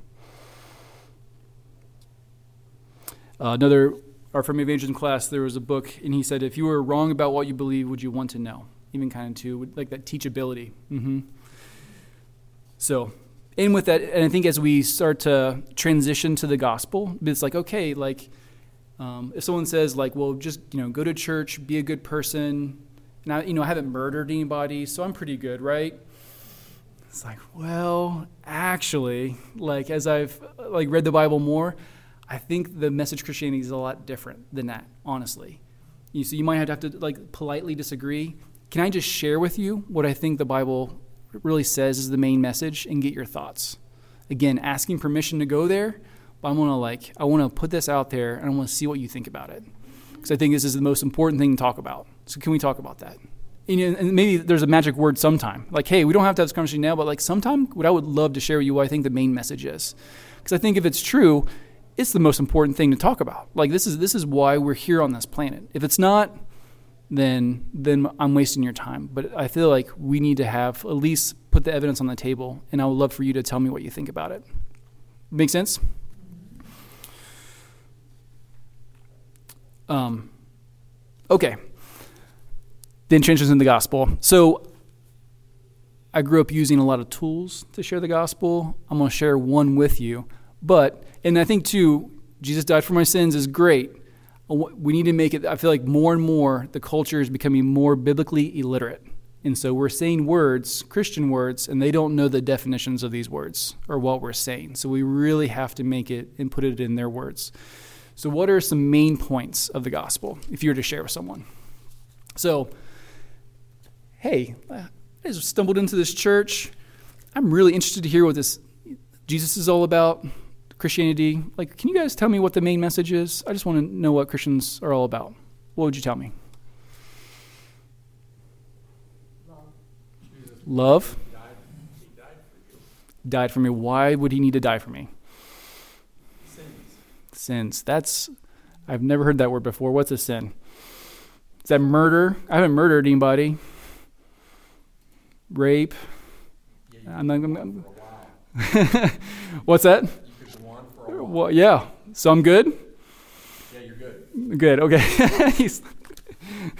Uh, another, our from evangelism class, there was a book, and he said, if you were wrong about what you believe, would you want to know? Even kind of too, like that teachability. Mm-hmm. So, and with that, and I think as we start to transition to the gospel, it's like, okay, like, um, if someone says, like, well, just, you know, go to church, be a good person, and I, you know, I haven't murdered anybody, so I'm pretty good, right? It's like, well, actually, like, as I've, like, read the Bible more, I think the message Christianity is a lot different than that, honestly. You so you might have to, have to, like, politely disagree. Can I just share with you what I think the Bible really says is the main message and get your thoughts. Again, asking permission to go there, but I want to like I want to put this out there and I want to see what you think about it because I think this is the most important thing to talk about. So can we talk about that? And, and maybe there's a magic word sometime. Like, hey, we don't have to have this conversation now, but like sometime, what I would love to share with you, what I think the main message is, because I think if it's true, it's the most important thing to talk about. Like this is this is why we're here on this planet. If it's not, then then I'm wasting your time. But I feel like we need to have at least put the evidence on the table, and I would love for you to tell me what you think about it. Make sense? Um, okay. Then in the gospel. So I grew up using a lot of tools to share the gospel. I'm going to share one with you. But, and I think too, Jesus died for my sins is great we need to make it i feel like more and more the culture is becoming more biblically illiterate and so we're saying words christian words and they don't know the definitions of these words or what we're saying so we really have to make it and put it in their words so what are some main points of the gospel if you were to share with someone so hey i just stumbled into this church i'm really interested to hear what this jesus is all about Christianity. Like, can you guys tell me what the main message is? I just want to know what Christians are all about. What would you tell me? Love. Love. He died. Died for me. Why would he need to die for me? Sins. Sins. That's, I've never heard that word before. What's a sin? Is that murder? I haven't murdered anybody. Rape. Yeah, I'm not- could go I'm- on for a while. What's that? You could go on for a while. Well, yeah. So I'm good? Yeah, you're good. Good. Okay. He's-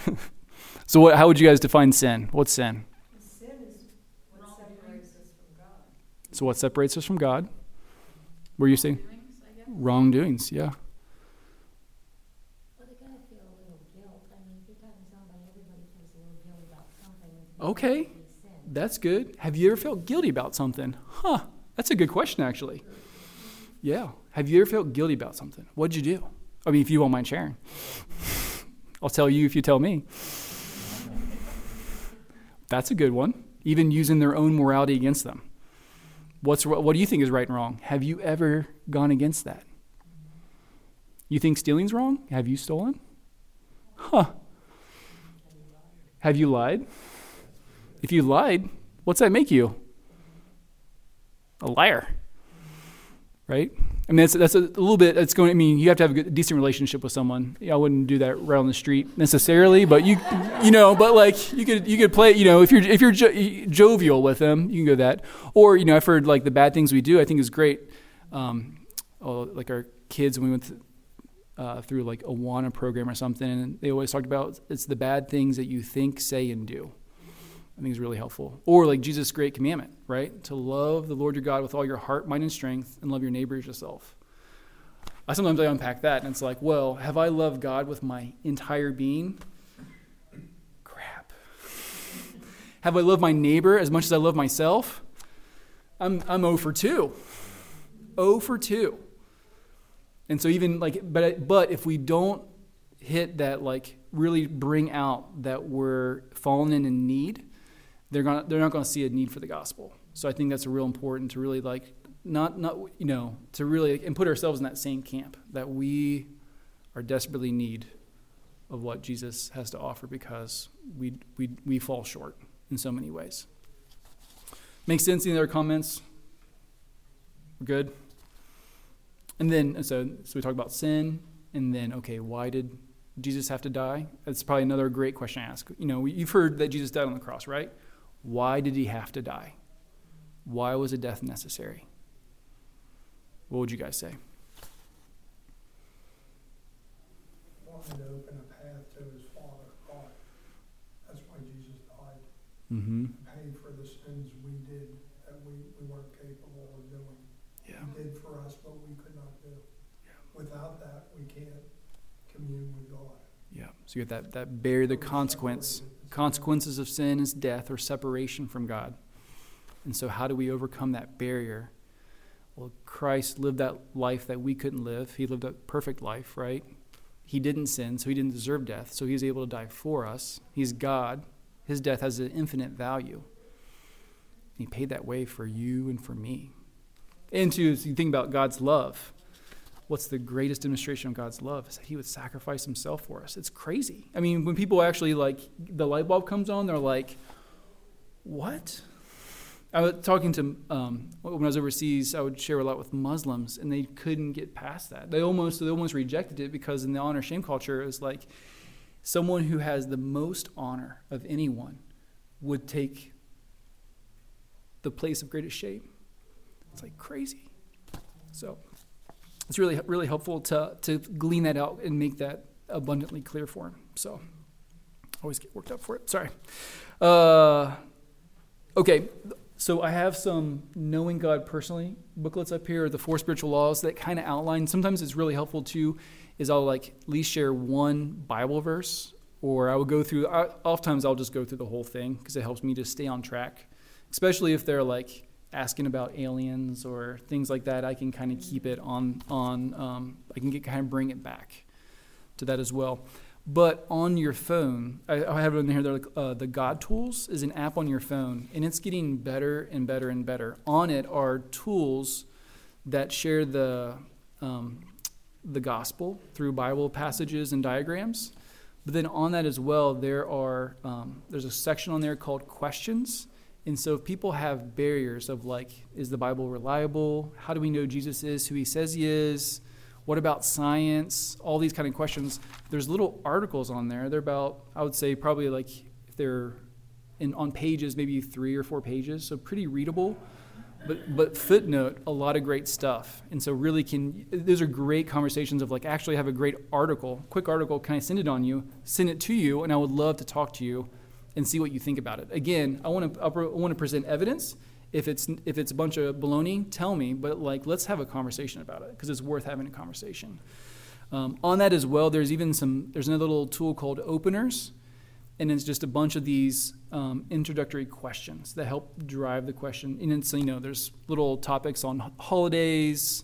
so what, how would you guys define sin? What's sin? Sin is what separates us from God. So what separates us from God? Were you saying? Doings, I guess. Wrongdoings, yeah. Well, they gotta feel a little guilt. I mean, if you're talking to somebody, everybody feels a little guilt about something. It's not Okay. That's good. Have you ever felt guilty about something? Huh. That's a good question, actually. Yeah. Have you ever felt guilty about something? What'd you do? I mean, if you won't mind sharing, I'll tell you if you tell me. That's a good one. Even using their own morality against them. What's what do you think is right and wrong? Have you ever gone against that? You think stealing's wrong? Have you stolen? Huh. Have you lied? If you lied, what's that make you? A liar. Right? I mean, that's, that's a, little bit, it's going, I mean, you have to have a good, decent relationship with someone. Yeah, I wouldn't do that right on the street necessarily, but you, you know, but like, you could, you could play, you know, if you're, if you're jo- jovial with them, you can go that. Or, you know, I've heard like the bad things we do, I think is great. Um, oh, like our kids, when we went to, uh, through like a WANA program or something, and they always talked about it's the bad things that you think, say, and do. I think is really helpful. Or like Jesus' great commandment, right? To love the Lord your God with all your heart, mind, and strength, and love your neighbor as yourself. I sometimes I unpack that, and it's like, well, have I loved God with my entire being? Crap. have I loved my neighbor as much as I love myself? I'm I'm 0 for 2. 0 for 2. And so even like but but if we don't hit that like really bring out that we're fallen in need, they're gonna they're not gonna see a need for the gospel. So I think that's real important to really like not not you know to really and put ourselves in that same camp that we are desperately need of what Jesus has to offer because we we we fall short in so many ways. Make sense? Any other comments? We're good. And then so so we talk about sin, and then okay, why did Jesus have to die? That's probably another great question to ask. You know, you've heard that Jesus died on the cross, right? Why did he have to die? Why was a death necessary? What would you guys say? wanted to open a path to his Father, God. That's why Jesus died, Mm-hmm. pay for the sins we did that we, we weren't capable of doing. Yeah. He did for us what we could not do. Without that, we can't commune with God. Yeah. So you get that that bear the consequence. Consequences of sin is death or separation from God. And so how do we overcome that barrier? Well, Christ lived that life that we couldn't live. He lived a perfect life, right? He didn't sin, so he didn't deserve death. So he was able to die for us. He's God. His death has an infinite value. He paid that way for you and for me. And to you think about God's love, what's the greatest demonstration of God's love is that He would sacrifice Himself for us. It's crazy. I mean, when people actually like the light bulb comes on, they're like, "What?" I was talking to um, when I was overseas. I would share a lot with Muslims, and they couldn't get past that. They almost they almost rejected it because in the honor shame culture, it was like someone who has the most honor of anyone would take the place of greatest shame. It's like crazy. So it's really really helpful to to glean that out and make that abundantly clear for him. So always get worked up for it. Sorry. Uh, okay, so I have some knowing God personally booklets up here, the four spiritual laws that kind of outline. Sometimes it's really helpful too. Is I'll like at least share one Bible verse, or I will go through. I, oftentimes I'll just go through the whole thing because it helps me to stay on track, especially if they're like asking about aliens or things like that, I can kind of keep it on on. Um, I can get kind of bring it back to that as well. But on your phone, I, I have it in here. Like, uh, the God Tools is an app on your phone, and it's getting better and better and better. On it are tools that share the um, the gospel through Bible passages and diagrams. But then on that as well, there are um, there's a section on there called questions and so if people have barriers of like, is the Bible reliable? How do we know Jesus is who he says he is? What about science? All these kind of questions. There's little articles on there. They're about, I would say, probably like if they're in on pages, maybe three or four pages, so pretty readable. But but footnote a lot of great stuff. And so really can those are great conversations of like actually have a great article, quick article, can I send it on you? Send it to you, and I would love to talk to you and see what you think about it. Again, I want to I want to present evidence. If it's if it's a bunch of baloney, tell me. But like, let's have a conversation about it because it's worth having a conversation. Um, on that as well, there's even some. There's another little tool called Openers, and it's just a bunch of these um, introductory questions that help drive the question. And it's you know there's little topics on holidays,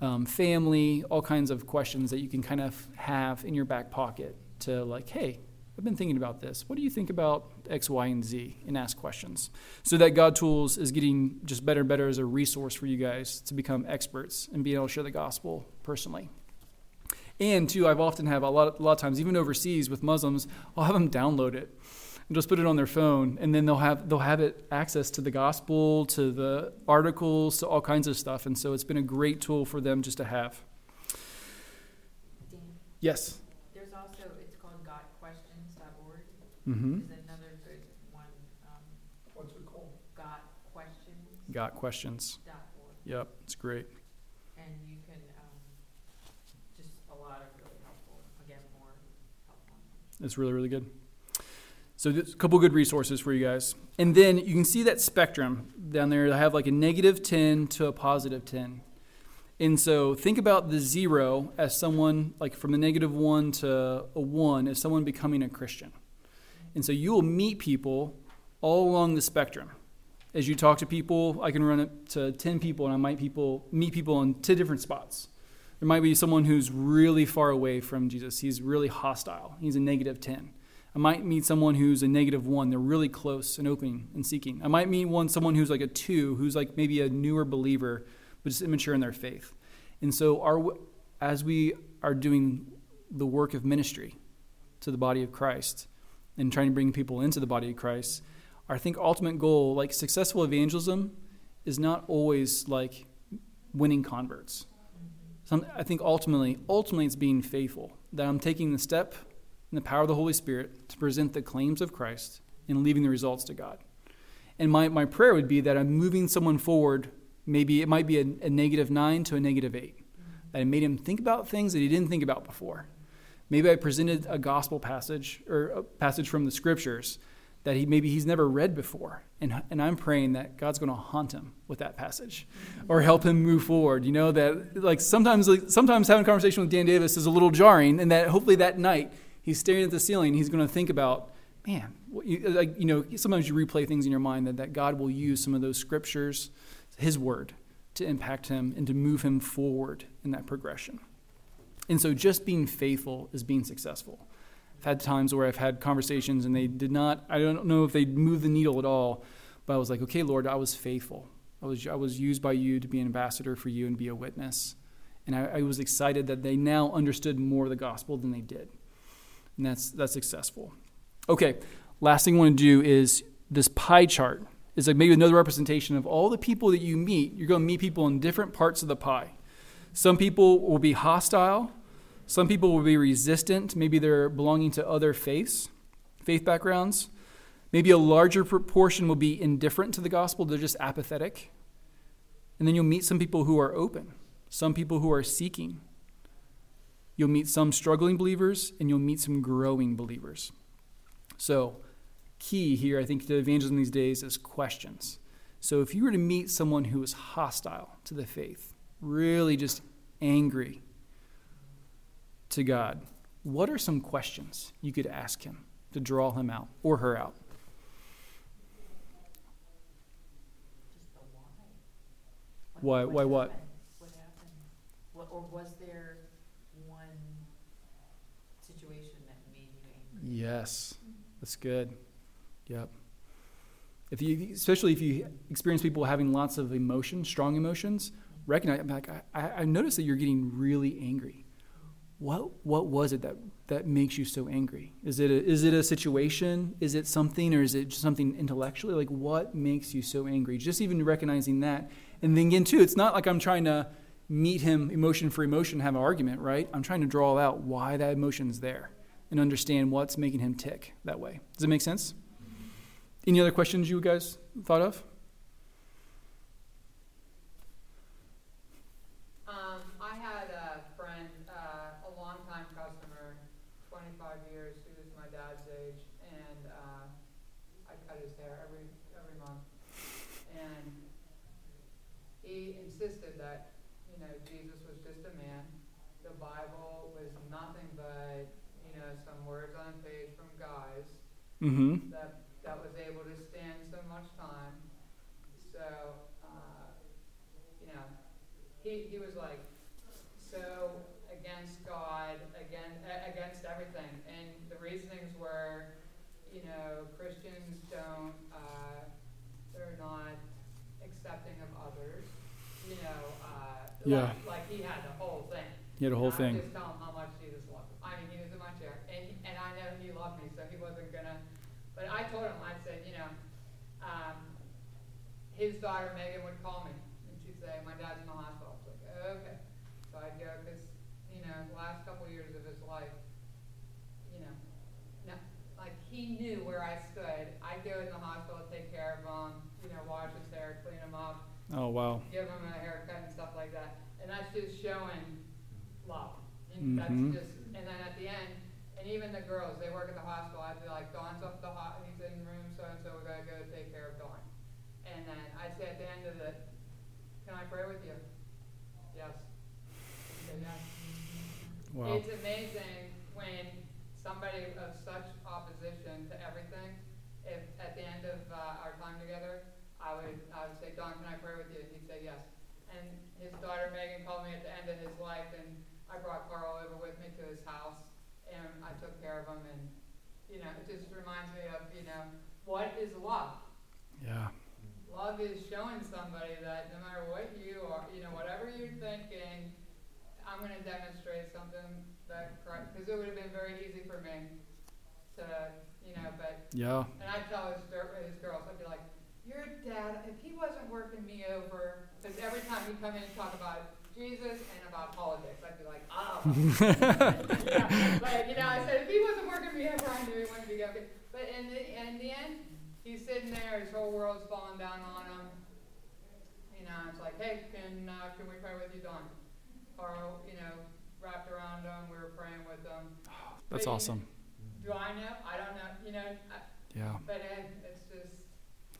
um, family, all kinds of questions that you can kind of have in your back pocket to like, hey, I've been thinking about this. What do you think about X, Y, and Z? And ask questions. So that God Tools is getting just better and better as a resource for you guys to become experts and being able to share the gospel personally. And two, I've often have a lot, a lot of times, even overseas with Muslims, I'll have them download it and just put it on their phone, and then they'll have they'll have it access to the gospel, to the articles, to all kinds of stuff. And so it's been a great tool for them just to have. Dan, Yes. there's also, it's called gotquestions.org. Mm-hmm. Is another good one, um, What's it called? gotquestions.org. Got questions. Yep, it's great. And you can, um, just a lot of really helpful, again, more helpful. It's really, really good. So, there's a couple good resources for you guys. And then you can see that spectrum down there. I have like a negative 10 to a positive 10. And so think about the zero as someone, like from the negative one to a one, as someone becoming a Christian. And so you will meet people all along the spectrum. As you talk to people, I can run it to 10 people and I might people meet people in 10 different spots. There might be someone who's really far away from Jesus. He's really hostile. He's a negative 10. I might meet someone who's a negative one. They're really close and open and seeking. I might meet one someone who's like a two, who's like maybe a newer believer, but just immature in their faith. And so, our, as we are doing the work of ministry to the body of Christ and trying to bring people into the body of Christ, our I think ultimate goal, like successful evangelism, is not always like winning converts. Some, I think ultimately, ultimately, it's being faithful. That I'm taking the step in the power of the Holy Spirit to present the claims of Christ and leaving the results to God. And my, my prayer would be that I'm moving someone forward. Maybe it might be a, a negative nine to a negative eight. That I made him think about things that he didn't think about before. Maybe I presented a gospel passage or a passage from the scriptures that he maybe he's never read before. And, and I'm praying that God's going to haunt him with that passage or help him move forward. You know, that like sometimes, like, sometimes having a conversation with Dan Davis is a little jarring, and that hopefully that night he's staring at the ceiling. He's going to think about, man, you, like, you know, sometimes you replay things in your mind that, that God will use some of those scriptures, his word, to impact him and to move him forward in that progression. And so just being faithful is being successful. I've had times where I've had conversations and they did not, I don't know if they moved the needle at all, but I was like, okay, Lord, I was faithful. I was, I was used by you to be an ambassador for you and be a witness. And I, I was excited that they now understood more of the gospel than they did and that's that's successful. Okay, last thing I want to do is this pie chart is like maybe another representation of all the people that you meet. You're going to meet people in different parts of the pie. Some people will be hostile. Some people will be resistant. Maybe they're belonging to other faiths, faith backgrounds. Maybe a larger proportion will be indifferent to the gospel. They're just apathetic. And then you'll meet some people who are open, some people who are seeking, You'll meet some struggling believers and you'll meet some growing believers. So, key here, I think, to evangelism these days is questions. So, if you were to meet someone who is hostile to the faith, really just angry to God, what are some questions you could ask him to draw him out or her out? Why. Why- why what? What happened? What, or was there one situation that made you angry? Yes, that's good. Yep. If you, especially if you experience people having lots of emotion, strong emotions, recognize. I'm like, I, I noticed that you're getting really angry. What what was it that that makes you so angry? Is it a, is it a situation? Is it something, or is it just something intellectually? Like, what makes you so angry? Just even recognizing that, and then again, too, it's not like I'm trying to meet him emotion for emotion, have an argument, right? I'm trying to draw out why that emotion is there and understand what's making him tick that way. Does it make sense? Any other questions you guys thought of? Um, I had a friend, uh, a longtime customer, twenty-five years, he was my dad's age, and, uh, I cut his hair every, every month. And he insisted that, you know, Jesus was just a man, the Bible was nothing but, you know, some words on a page from guys Mm-hmm. that, that was able to stand so much time. So, uh, you know, he, he was like so against God, again, a- against everything. And the reasonings were, you know, Christians don't, uh, they're not accepting of others. You know, uh, Yeah. like, like he had the whole thing. He had a whole thing. Just tell him how much Jesus loved him. I mean, he was in my chair, and and I know he loved me, so he wasn't gonna. But I told him, I said, you know, um, his daughter Megan would call me, and she'd say, my dad's in the hospital. I was like, okay. So I'd go, cause you know, the last couple years of his life, you know, no, like he knew where I stood. I'd go in the hospital, take care of him, you know, wash his hair, clean him up, Oh wow. give him a haircut and stuff like that. And that's just showing love. And Mhm. that's just, and then at the end, and And even the girls, they work at the hospital, I'd be like, Don's up the hot, he's in room so-and-so, we gotta go take care of Don. And then I'd say at the end of it, can I pray with you? Yes. Wow. It's amazing when somebody of such opposition to everything, if at the end of uh, our time together, I would, I would say, Don, can I pray with you? And He'd say yes. And his daughter Megan called me at the end of his life, and I brought Carl over with me to his house, and I took care of him, and, you know, it just reminds me of, you know, what is love? Yeah. Love is showing somebody that no matter what you are, you know, whatever you're thinking, I'm going to demonstrate something that Christ, because it would have been very easy for me to, you know, but, Yeah. and I'd tell his, his girls, I'd be like, your dad, if he wasn't working me over, because every time he'd come in and talk about Jesus and about politics, I'd be like, oh. yeah, but, you know, I said, if he wasn't working me over, I knew he wouldn't be okay. But in the, in the end, he's sitting there, his whole world's falling down on him. You know, it's like, hey, can, uh, can we pray with you, Don? Carl, you know, wrapped around him, we were praying with him. That's But, awesome. Do I know? I don't know, you know, I, Yeah. but it, it's just.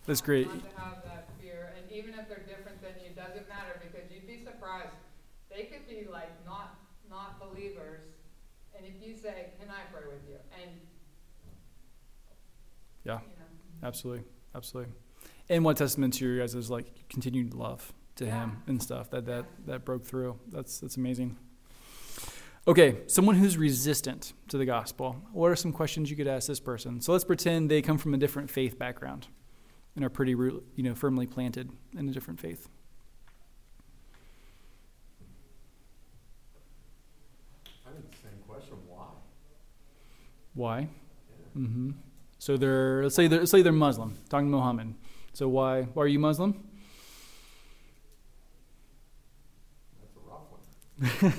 That's great. Not to have that fear, and even if they're different than you, doesn't matter, because you'd be surprised. They could be like not, not believers, and if you say, can I pray with you? And, Yeah. you Absolutely. Absolutely. And what testament to your guys is like continued love to him and stuff that that that broke through. That's that's amazing. Okay, someone who's resistant to the gospel. What are some questions you could ask this person? So let's pretend they come from a different faith background and are pretty, you know, firmly planted in a different faith. I mean, the same question, why? Why? Yeah. hmm So they're let's say they're let's say they're Muslim, talking to Muhammad. So why why are you Muslim? That's a rough one.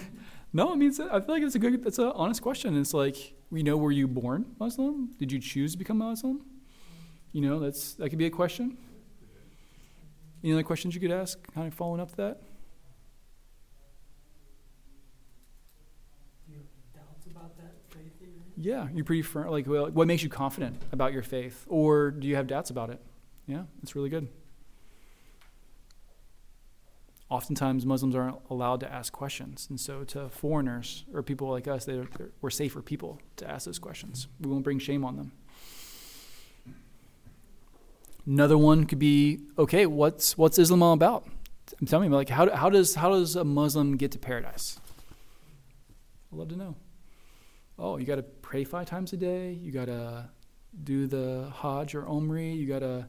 No, I mean I feel like it's a good it's an honest question. It's like we know were you born Muslim? Did you choose to become Muslim? You know that's that could be a question. Any other questions you could ask, kind of following up that? Do you have doubts about that faith that you're in? Yeah, you're pretty firm. Like, well, what makes you confident about your faith, or do you have doubts about it? Yeah, that's really good. Oftentimes, Muslims aren't allowed to ask questions, and so to foreigners or people like us, they're, they're, we're safer people to ask those questions. We won't bring shame on them. Another one could be, okay, what's what's Islam all about? Tell me, like, how, how does how does a Muslim get to paradise? I'd love to know oh, you got to pray five times a day. You got to do the Hajj or Umrah. You got to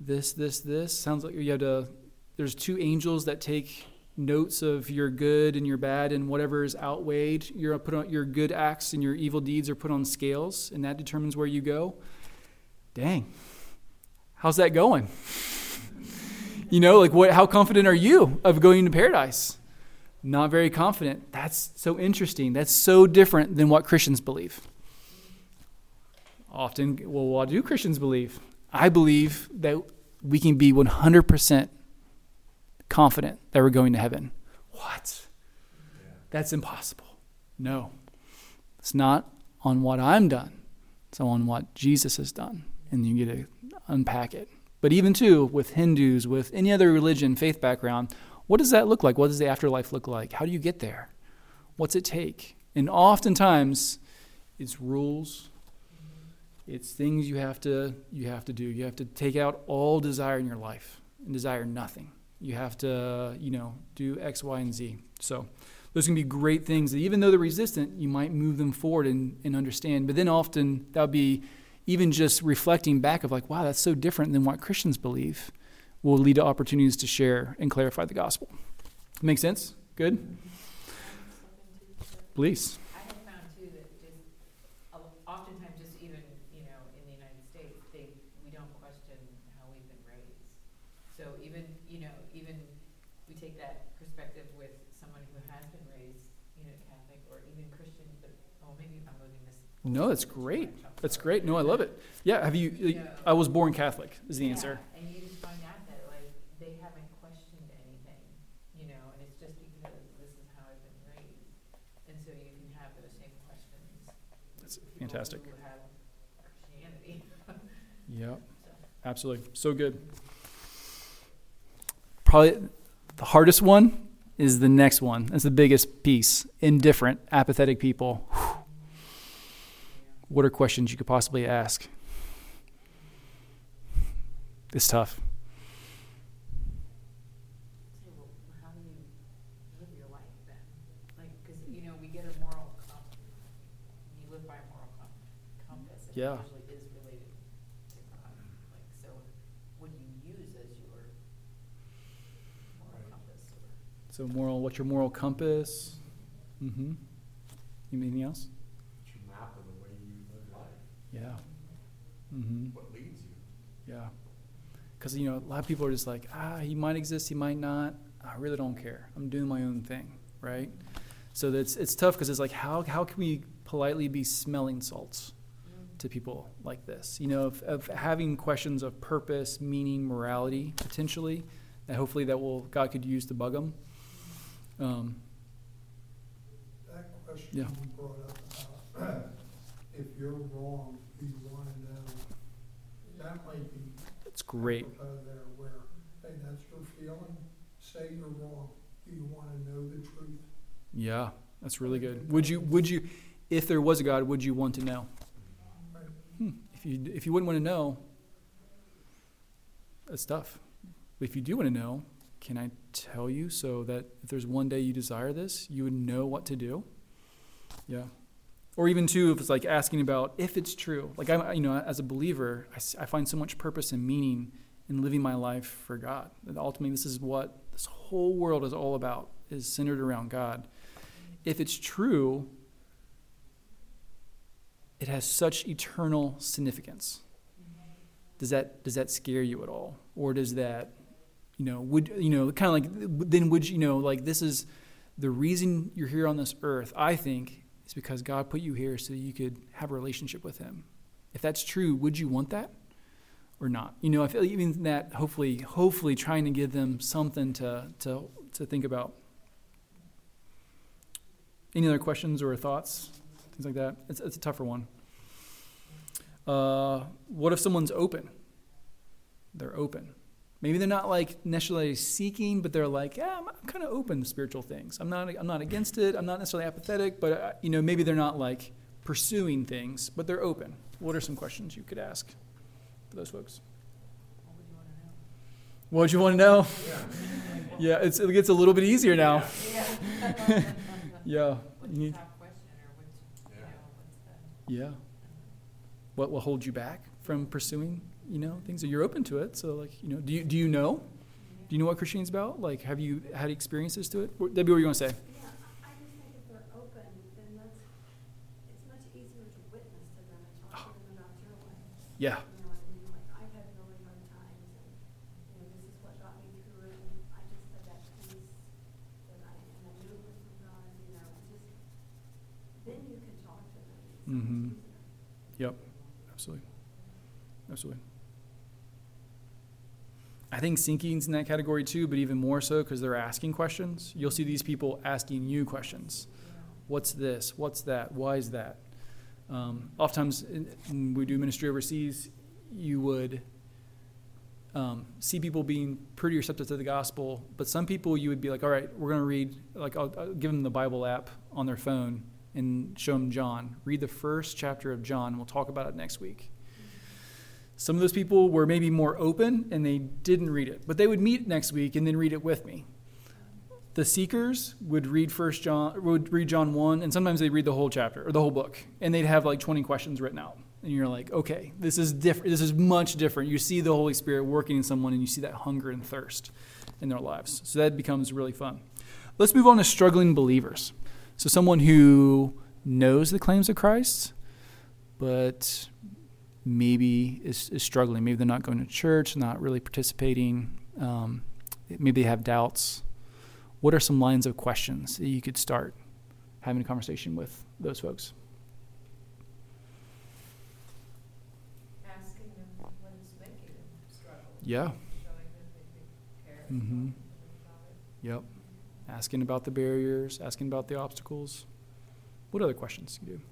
this, this, this. Sounds like you have to. There's two angels that take notes of your good and your bad, and whatever is outweighed. You're put on your good acts and your evil deeds are put on scales, and that determines where you go. Dang, how's that going? you know, like what? How confident are you of going to paradise? Not very confident. That's so interesting. That's so different than what Christians believe. Often, well, what do Christians believe? I believe that we can be 100% confident that we're going to heaven. What? That's impossible. No. It's not on what I'm done. It's on what Jesus has done. And you get to unpack it. But even too, with Hindus, with any other religion, faith background, what does that look like? What does the afterlife look like? How do you get there? What's it take? And oftentimes, it's rules. It's things you have to you have to do. You have to take out all desire in your life and desire nothing. You have to you know do X, Y, and Z. So those can be great things that even though they're resistant, you might move them forward and, and understand. But then often that would be even just reflecting back of like, wow, that's so different than what Christians believe will lead to opportunities to share and clarify the gospel. Make sense? Good? Please. I have found too that just, oftentimes just even, you know, in the United States, we don't question how we've been raised. So even, you know, even, we take that perspective with someone who has been raised, you know, Catholic or even Christian, but, oh, maybe I'm moving this. No, that's great. That's great. No, I love it. Yeah, have you? I was born Catholic. Is the answer? Yeah, and you just find out that like they haven't questioned anything, you know, and it's just because this is how I've been raised, and so you can have those same questions That's fantastic. Yep. Absolutely. So good. Probably the hardest one is the next one. That's the biggest piece. Indifferent, apathetic people. Whew. What are questions you could possibly ask? It's tough. So, well, how do you live your life then? Like, because you know, we get a moral compass. You live by a moral com- compass. And Yeah. Usually is related to God. Like, so, what do you use as your moral compass? Or So moral, what's your moral compass? Mm-hmm. You mean anything else? It's your map of the way you live life, Yeah. Mm-hmm. what leads you. Yeah. Because, you know, a lot of people are just like, ah, he might exist, he might not. I really don't care. I'm doing my own thing, right? So that's it's tough because it's like, how, how can we politely be smelling salts to people like this? You know, of, of having questions of purpose, meaning, morality, potentially, that hopefully that will God could use to bug them. Um, That question Yeah. you brought up about, if you're wrong, do you wanna know? That might be it's great. there where, hey, that's your feeling, say you're wrong, do you wanna know the truth? Yeah, that's really good. Would you, would you, if there was a God, would you want to know? If you if you wouldn't want to know, that's tough. But if you do want to know, can I tell you so that if there's one day you desire this, you would know what to do? Yeah. Or even too, if it's like asking about if it's true. Like I'm, you know, as a believer, I find so much purpose and meaning in living my life for God. And ultimately, this is what this whole world is all about: is centered around God. If it's true, it has such eternal significance. Does that does that scare you at all, or does that, you know, would you know, kind of like then would you know, like this is the reason you're here on this earth? I think is because God put you here so you could have a relationship with Him. If that's true, would you want that or not? You know, I feel even that hopefully, hopefully, trying to give them something to to to think about. Any other questions or thoughts? Things like that. It's, it's a tougher one. Uh, what if someone's open? They're open. Maybe they're not like necessarily seeking, but they're like, yeah, I'm, I'm kind of open to spiritual things. I'm not, I'm not against it. I'm not necessarily apathetic, but uh, you know, maybe they're not like pursuing things, but they're open. What are some questions you could ask for those folks? what would you want to know? What would you want to know? Yeah, it's, it gets a little bit easier now. Yeah. What's You the need- top question, or what's you Yeah. know, what's the Yeah. What will hold you back from pursuing, you know, things that you're open to it? So, like, you know, do you do you know? Do you know what Christianity's about? Like, have you had experiences to it? What- Debbie, what you going to say? Yeah, I I just think if they're open, then that's, it's much easier to witness to them and talk to them about your way. Yeah. You know what I mean? Like, I've had really hard times and, you know, this is what got me through it. And I just had that peace that I, and I knew it was from God, you know, and just, then you can talk Mhm. Yep. Absolutely. Absolutely. I think sinking's in that category too, but even more so because they're asking questions. You'll see these people asking you questions. What's this? What's that? Why is that? Um, oftentimes, when we do ministry overseas, you would um, see people being pretty receptive to the gospel, but some people you would be like, all right, we're going to read, like, I'll, I'll give them the Bible app on their phone and show them John. Read the first chapter of John. And we'll talk about it next week. Some of those people were maybe more open and they didn't read it, but they would meet next week and then read it with me. The seekers would read First John, would read John one, and sometimes they read the whole chapter or the whole book, and they'd have like twenty questions written out. And you're like, okay, this is different. This is much different. You see the Holy Spirit working in someone, and you see that hunger and thirst in their lives. So that becomes really fun. Let's move on to struggling believers. So someone who knows the claims of Christ, but maybe is, is struggling. Maybe they're not going to church, not really participating. Um, maybe they have doubts. What are some lines of questions that you could start having a conversation with those folks? Asking them what is making them struggle. Yeah. Showing them that you care Mhm. about them about it. Yep asking about the barriers, asking about the obstacles. What other questions do you do?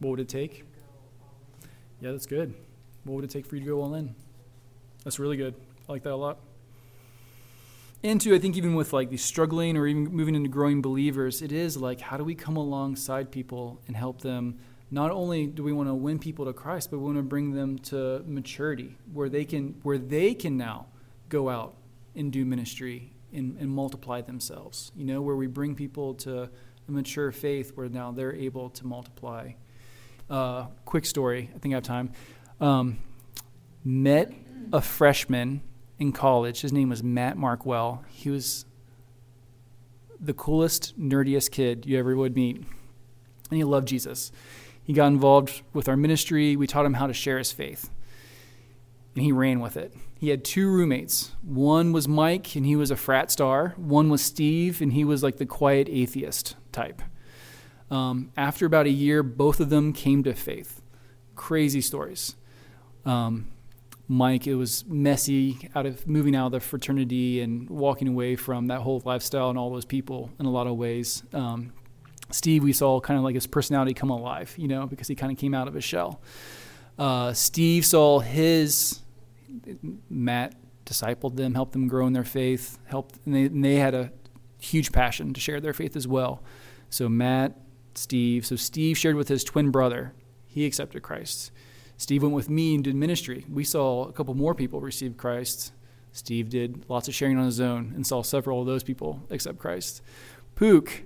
What would it take? Yeah, that's good. What would it take for you to go all in? That's really good. I like that a lot. And two, I think even with like the struggling or even moving into growing believers, it is like how do we come alongside people and help them not only do we want to win people to Christ, but we want to bring them to maturity where they can where they can now go out and do ministry and, and multiply themselves. You know, where we bring people to a mature faith where now they're able to multiply. Uh, quick story, I think I have time. Um, met a freshman in college. His name was Matt Markwell. He was the coolest, nerdiest kid you ever would meet. And he loved Jesus. He got involved with our ministry. We taught him how to share his faith. And he ran with it. He had two roommates. One was Mike, and he was a frat star. One was Steve, and he was like the quiet atheist type. Um, after about a year, both of them came to faith. Crazy stories. Um, Mike, it was messy out of moving out of the fraternity and walking away from that whole lifestyle and all those people in a lot of ways. Um, Steve, we saw kind of like his personality come alive, you know, because he kind of came out of his shell. Uh, Steve saw his, Matt discipled them, helped them grow in their faith, helped, and they, and they had a huge passion to share their faith as well. So Matt, Steve, so Steve shared with his twin brother. He accepted Christ. Steve went with me and did ministry. We saw a couple more people receive Christ. Steve did lots of sharing on his own and saw several of those people accept Christ. Pook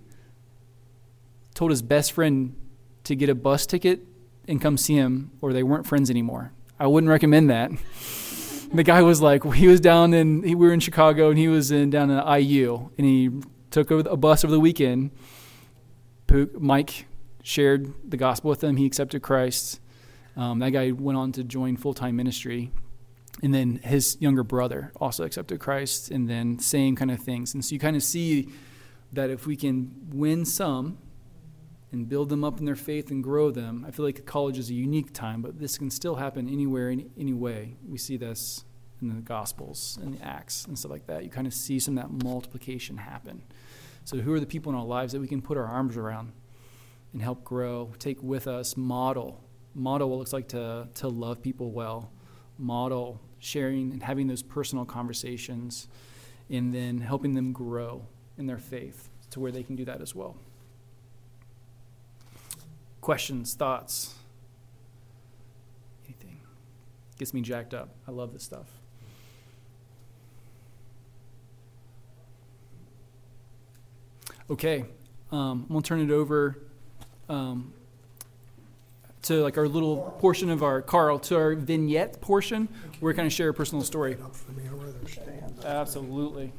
told his best friend to get a bus ticket and come see him, or they weren't friends anymore. I wouldn't recommend that. the guy was like, he was down in, we were in Chicago and he was in down in IU, and he took a bus over the weekend. Mike shared the gospel with him. He accepted Christ. Um, that guy went on to join full time ministry. And then his younger brother also accepted Christ, and then same kind of things. And so you kind of see that if we can win some and build them up in their faith and grow them, I feel like college is a unique time, but this can still happen anywhere, any, any way. We see this in the Gospels and the Acts and stuff like that. You kind of see some of that multiplication happen. So, who are the people in our lives that we can put our arms around and help grow, take with us, model model what it looks like to, to love people well, model sharing and having those personal conversations, and then helping them grow in their faith to where they can do that as well. Questions, thoughts? Anything? Gets me jacked up. I love this stuff. Okay, um, I'm gonna turn it over. Um, to like our little portion of our Carl to our vignette portion. Where We're kind of share a personal story. Up for me, I'd rather stand. Absolutely.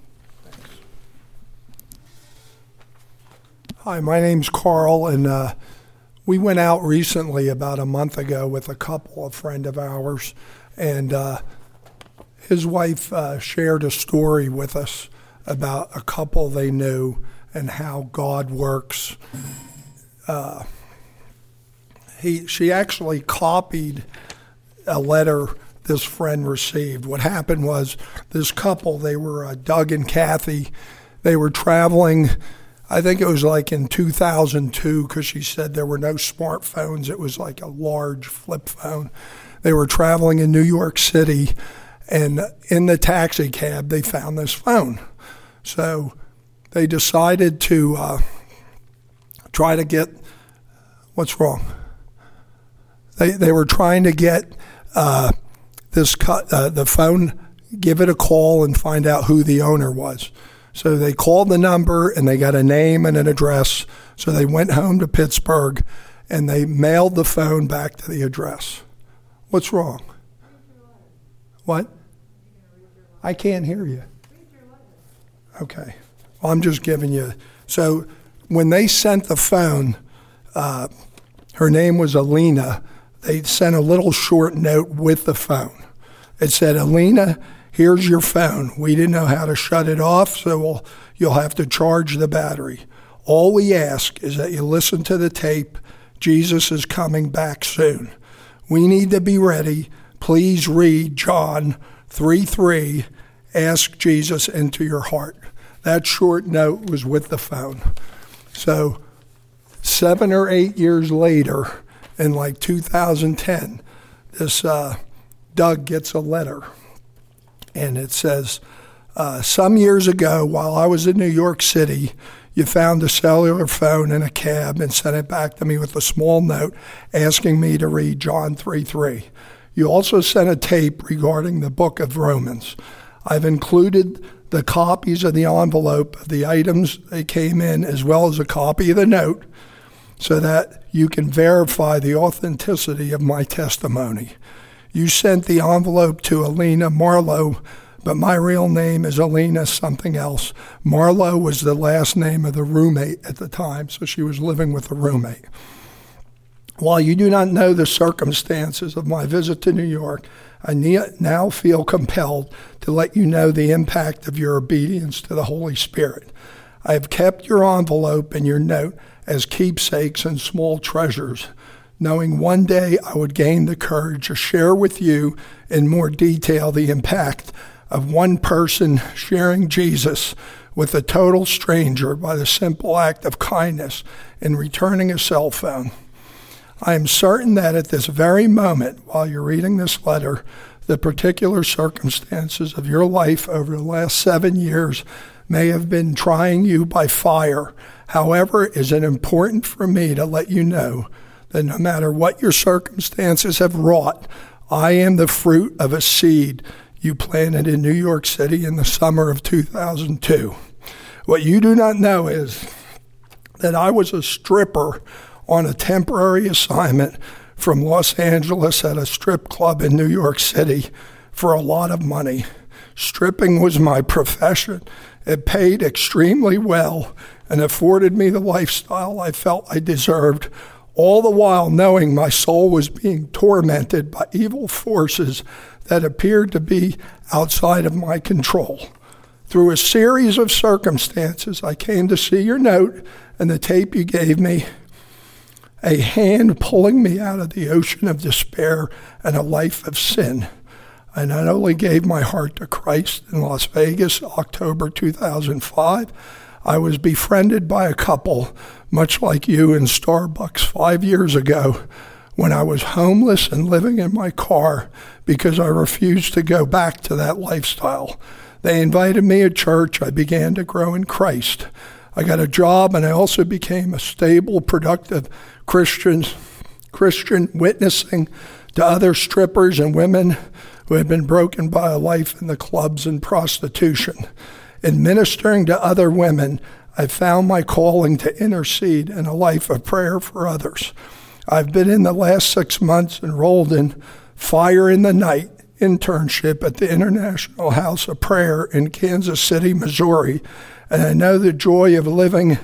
Hi, my name's Carl, and uh, we went out recently about a month ago with a couple, a friend of ours, and uh, his wife uh, shared a story with us about a couple they knew and how God works. Uh, he, she actually copied a letter this friend received. What happened was this couple, they were uh, Doug and Kathy, they were traveling. I think it was like in 2002 because she said there were no smartphones. It was like a large flip phone. They were traveling in New York City, and in the taxi cab, they found this phone. So they decided to uh, try to get what's wrong? They, they were trying to get uh, this uh, the phone, give it a call and find out who the owner was. So they called the number and they got a name and an address. So they went home to Pittsburgh and they mailed the phone back to the address. What's wrong? What? I can't hear you. Okay. Well, I'm just giving you. So when they sent the phone, uh, her name was Alina they sent a little short note with the phone. It said, Alina, here's your phone. We didn't know how to shut it off, so we'll, you'll have to charge the battery. All we ask is that you listen to the tape. Jesus is coming back soon. We need to be ready. Please read John 3 3. Ask Jesus into your heart. That short note was with the phone. So, seven or eight years later, in like 2010, this uh, Doug gets a letter, and it says, uh, "Some years ago, while I was in New York City." You found a cellular phone in a cab and sent it back to me with a small note asking me to read John 3 3. You also sent a tape regarding the book of Romans. I've included the copies of the envelope of the items they came in, as well as a copy of the note, so that you can verify the authenticity of my testimony. You sent the envelope to Alina Marlowe, but my real name is Alina something else. Marlowe was the last name of the roommate at the time, so she was living with a roommate. While you do not know the circumstances of my visit to New York, I now feel compelled to let you know the impact of your obedience to the Holy Spirit. I have kept your envelope and your note as keepsakes and small treasures, knowing one day I would gain the courage to share with you in more detail the impact of one person sharing Jesus with a total stranger by the simple act of kindness in returning a cell phone. I am certain that at this very moment, while you're reading this letter, the particular circumstances of your life over the last seven years may have been trying you by fire. However, is it important for me to let you know that no matter what your circumstances have wrought, I am the fruit of a seed you planted in New York City in the summer of 2002. What you do not know is that I was a stripper on a temporary assignment from Los Angeles at a strip club in New York City for a lot of money. Stripping was my profession. It paid extremely well and afforded me the lifestyle I felt I deserved, all the while knowing my soul was being tormented by evil forces that appeared to be outside of my control. Through a series of circumstances, I came to see your note and the tape you gave me a hand pulling me out of the ocean of despair and a life of sin. I not only gave my heart to Christ in Las Vegas, October 2005, I was befriended by a couple, much like you in Starbucks five years ago, when I was homeless and living in my car because I refused to go back to that lifestyle. They invited me to church. I began to grow in Christ. I got a job and I also became a stable, productive Christian, Christian witnessing to other strippers and women who had been broken by a life in the clubs and prostitution. In ministering to other women, I found my calling to intercede in a life of prayer for others. I've been in the last six months enrolled in Fire in the Night internship at the International House of Prayer in Kansas City, Missouri, and I know the joy of living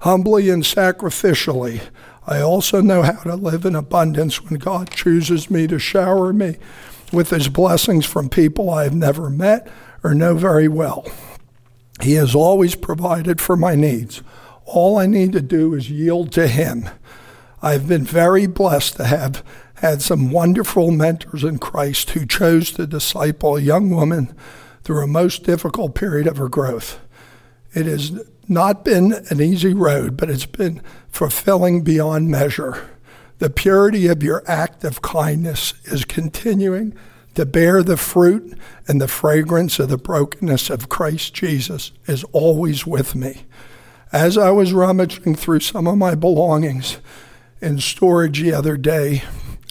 humbly and sacrificially. I also know how to live in abundance when God chooses me to shower me with his blessings from people I have never met or know very well. He has always provided for my needs. All I need to do is yield to him. I've been very blessed to have had some wonderful mentors in Christ who chose to disciple a young woman through a most difficult period of her growth. It has not been an easy road, but it's been fulfilling beyond measure. The purity of your act of kindness is continuing to bear the fruit, and the fragrance of the brokenness of Christ Jesus is always with me. As I was rummaging through some of my belongings in storage the other day,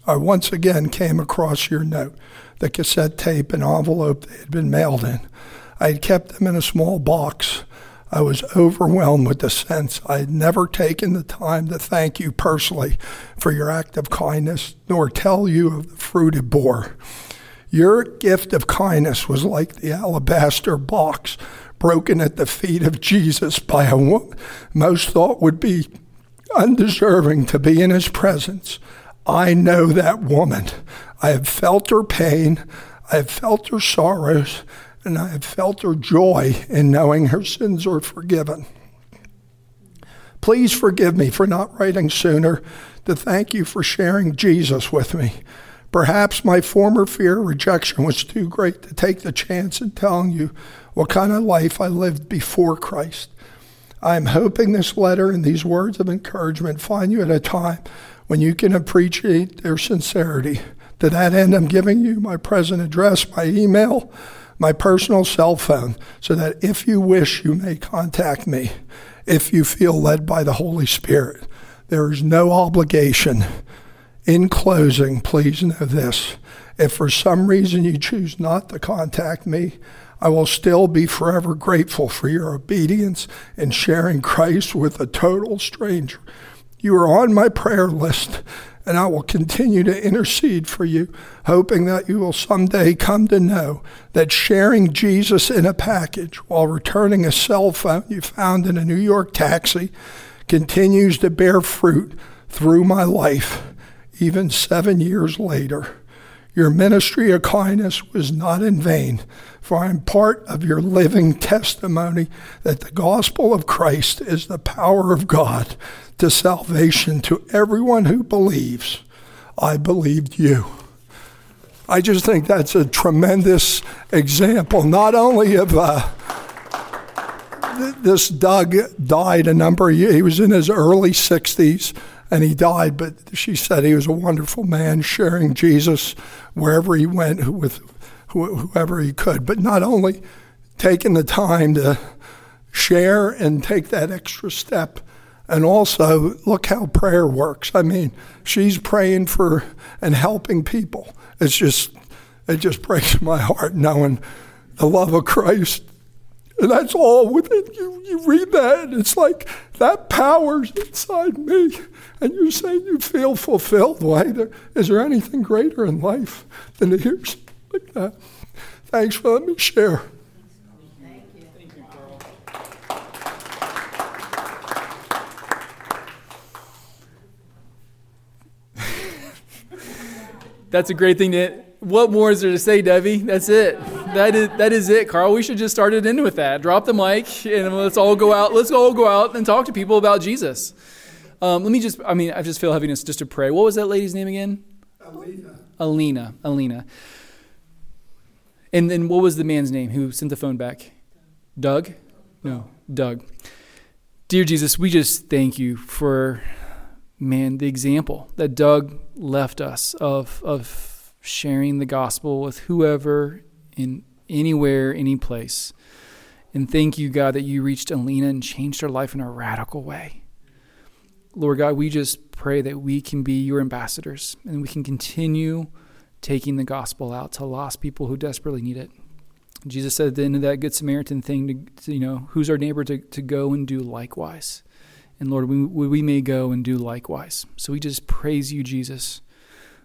I once again came across your note, the cassette tape and envelope they had been mailed in. I had kept them in a small box I was overwhelmed with the sense I had never taken the time to thank you personally for your act of kindness, nor tell you of the fruit it bore. Your gift of kindness was like the alabaster box broken at the feet of Jesus by a woman most thought would be undeserving to be in his presence. I know that woman. I have felt her pain. I have felt her sorrows and I have felt her joy in knowing her sins are forgiven. Please forgive me for not writing sooner to thank you for sharing Jesus with me. Perhaps my former fear of rejection was too great to take the chance in telling you what kind of life I lived before Christ. I am hoping this letter and these words of encouragement find you at a time when you can appreciate their sincerity. To that end, I'm giving you my present address, my email, my personal cell phone, so that if you wish, you may contact me if you feel led by the Holy Spirit. There is no obligation. In closing, please know this. If for some reason you choose not to contact me, I will still be forever grateful for your obedience in sharing Christ with a total stranger. You are on my prayer list, and I will continue to intercede for you, hoping that you will someday come to know that sharing Jesus in a package while returning a cell phone you found in a New York taxi continues to bear fruit through my life, even seven years later. Your ministry of kindness was not in vain, for I am part of your living testimony that the gospel of Christ is the power of God to salvation to everyone who believes. I believed you. I just think that's a tremendous example, not only of uh, th- this Doug died a number of years, he was in his early 60s and he died, but she said he was a wonderful man, sharing Jesus wherever he went with whoever he could. But not only taking the time to share and take that extra step, and also look how prayer works. I mean, she's praying for and helping people. It's just, it just breaks my heart knowing the love of Christ and that's all within you. You read that, and it's like that power's inside me. And you're saying you feel fulfilled. Why? There, is there anything greater in life than to hear something like that? Thanks for letting me share. Thank you. That's a great thing to. What more is there to say, Debbie? That's it that is that is it, Carl. We should just start it in with that. Drop the mic and let's all go out. Let's all go out and talk to people about Jesus. Um, let me just. I mean, I just feel heaviness just to pray. What was that lady's name again? Alina. Alina. Alina. And then what was the man's name who sent the phone back? Doug? No, Doug. Dear Jesus, we just thank you for man the example that Doug left us of of sharing the gospel with whoever in anywhere, any place. And thank you, God, that you reached Alina and changed her life in a radical way. Lord God, we just pray that we can be your ambassadors and we can continue taking the gospel out to lost people who desperately need it. Jesus said at the end of that Good Samaritan thing, to, to you know, who's our neighbor to, to go and do likewise. And Lord, we, we may go and do likewise. So we just praise you, Jesus,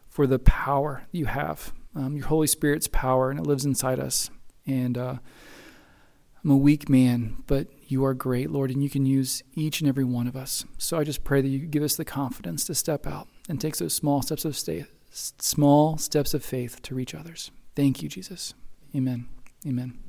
for the power you have um, your Holy Spirit's power, and it lives inside us. And uh, I'm a weak man, but you are great, Lord, and you can use each and every one of us. So I just pray that you give us the confidence to step out and take those small steps of small steps of faith to reach others. Thank you, Jesus. Amen. Amen.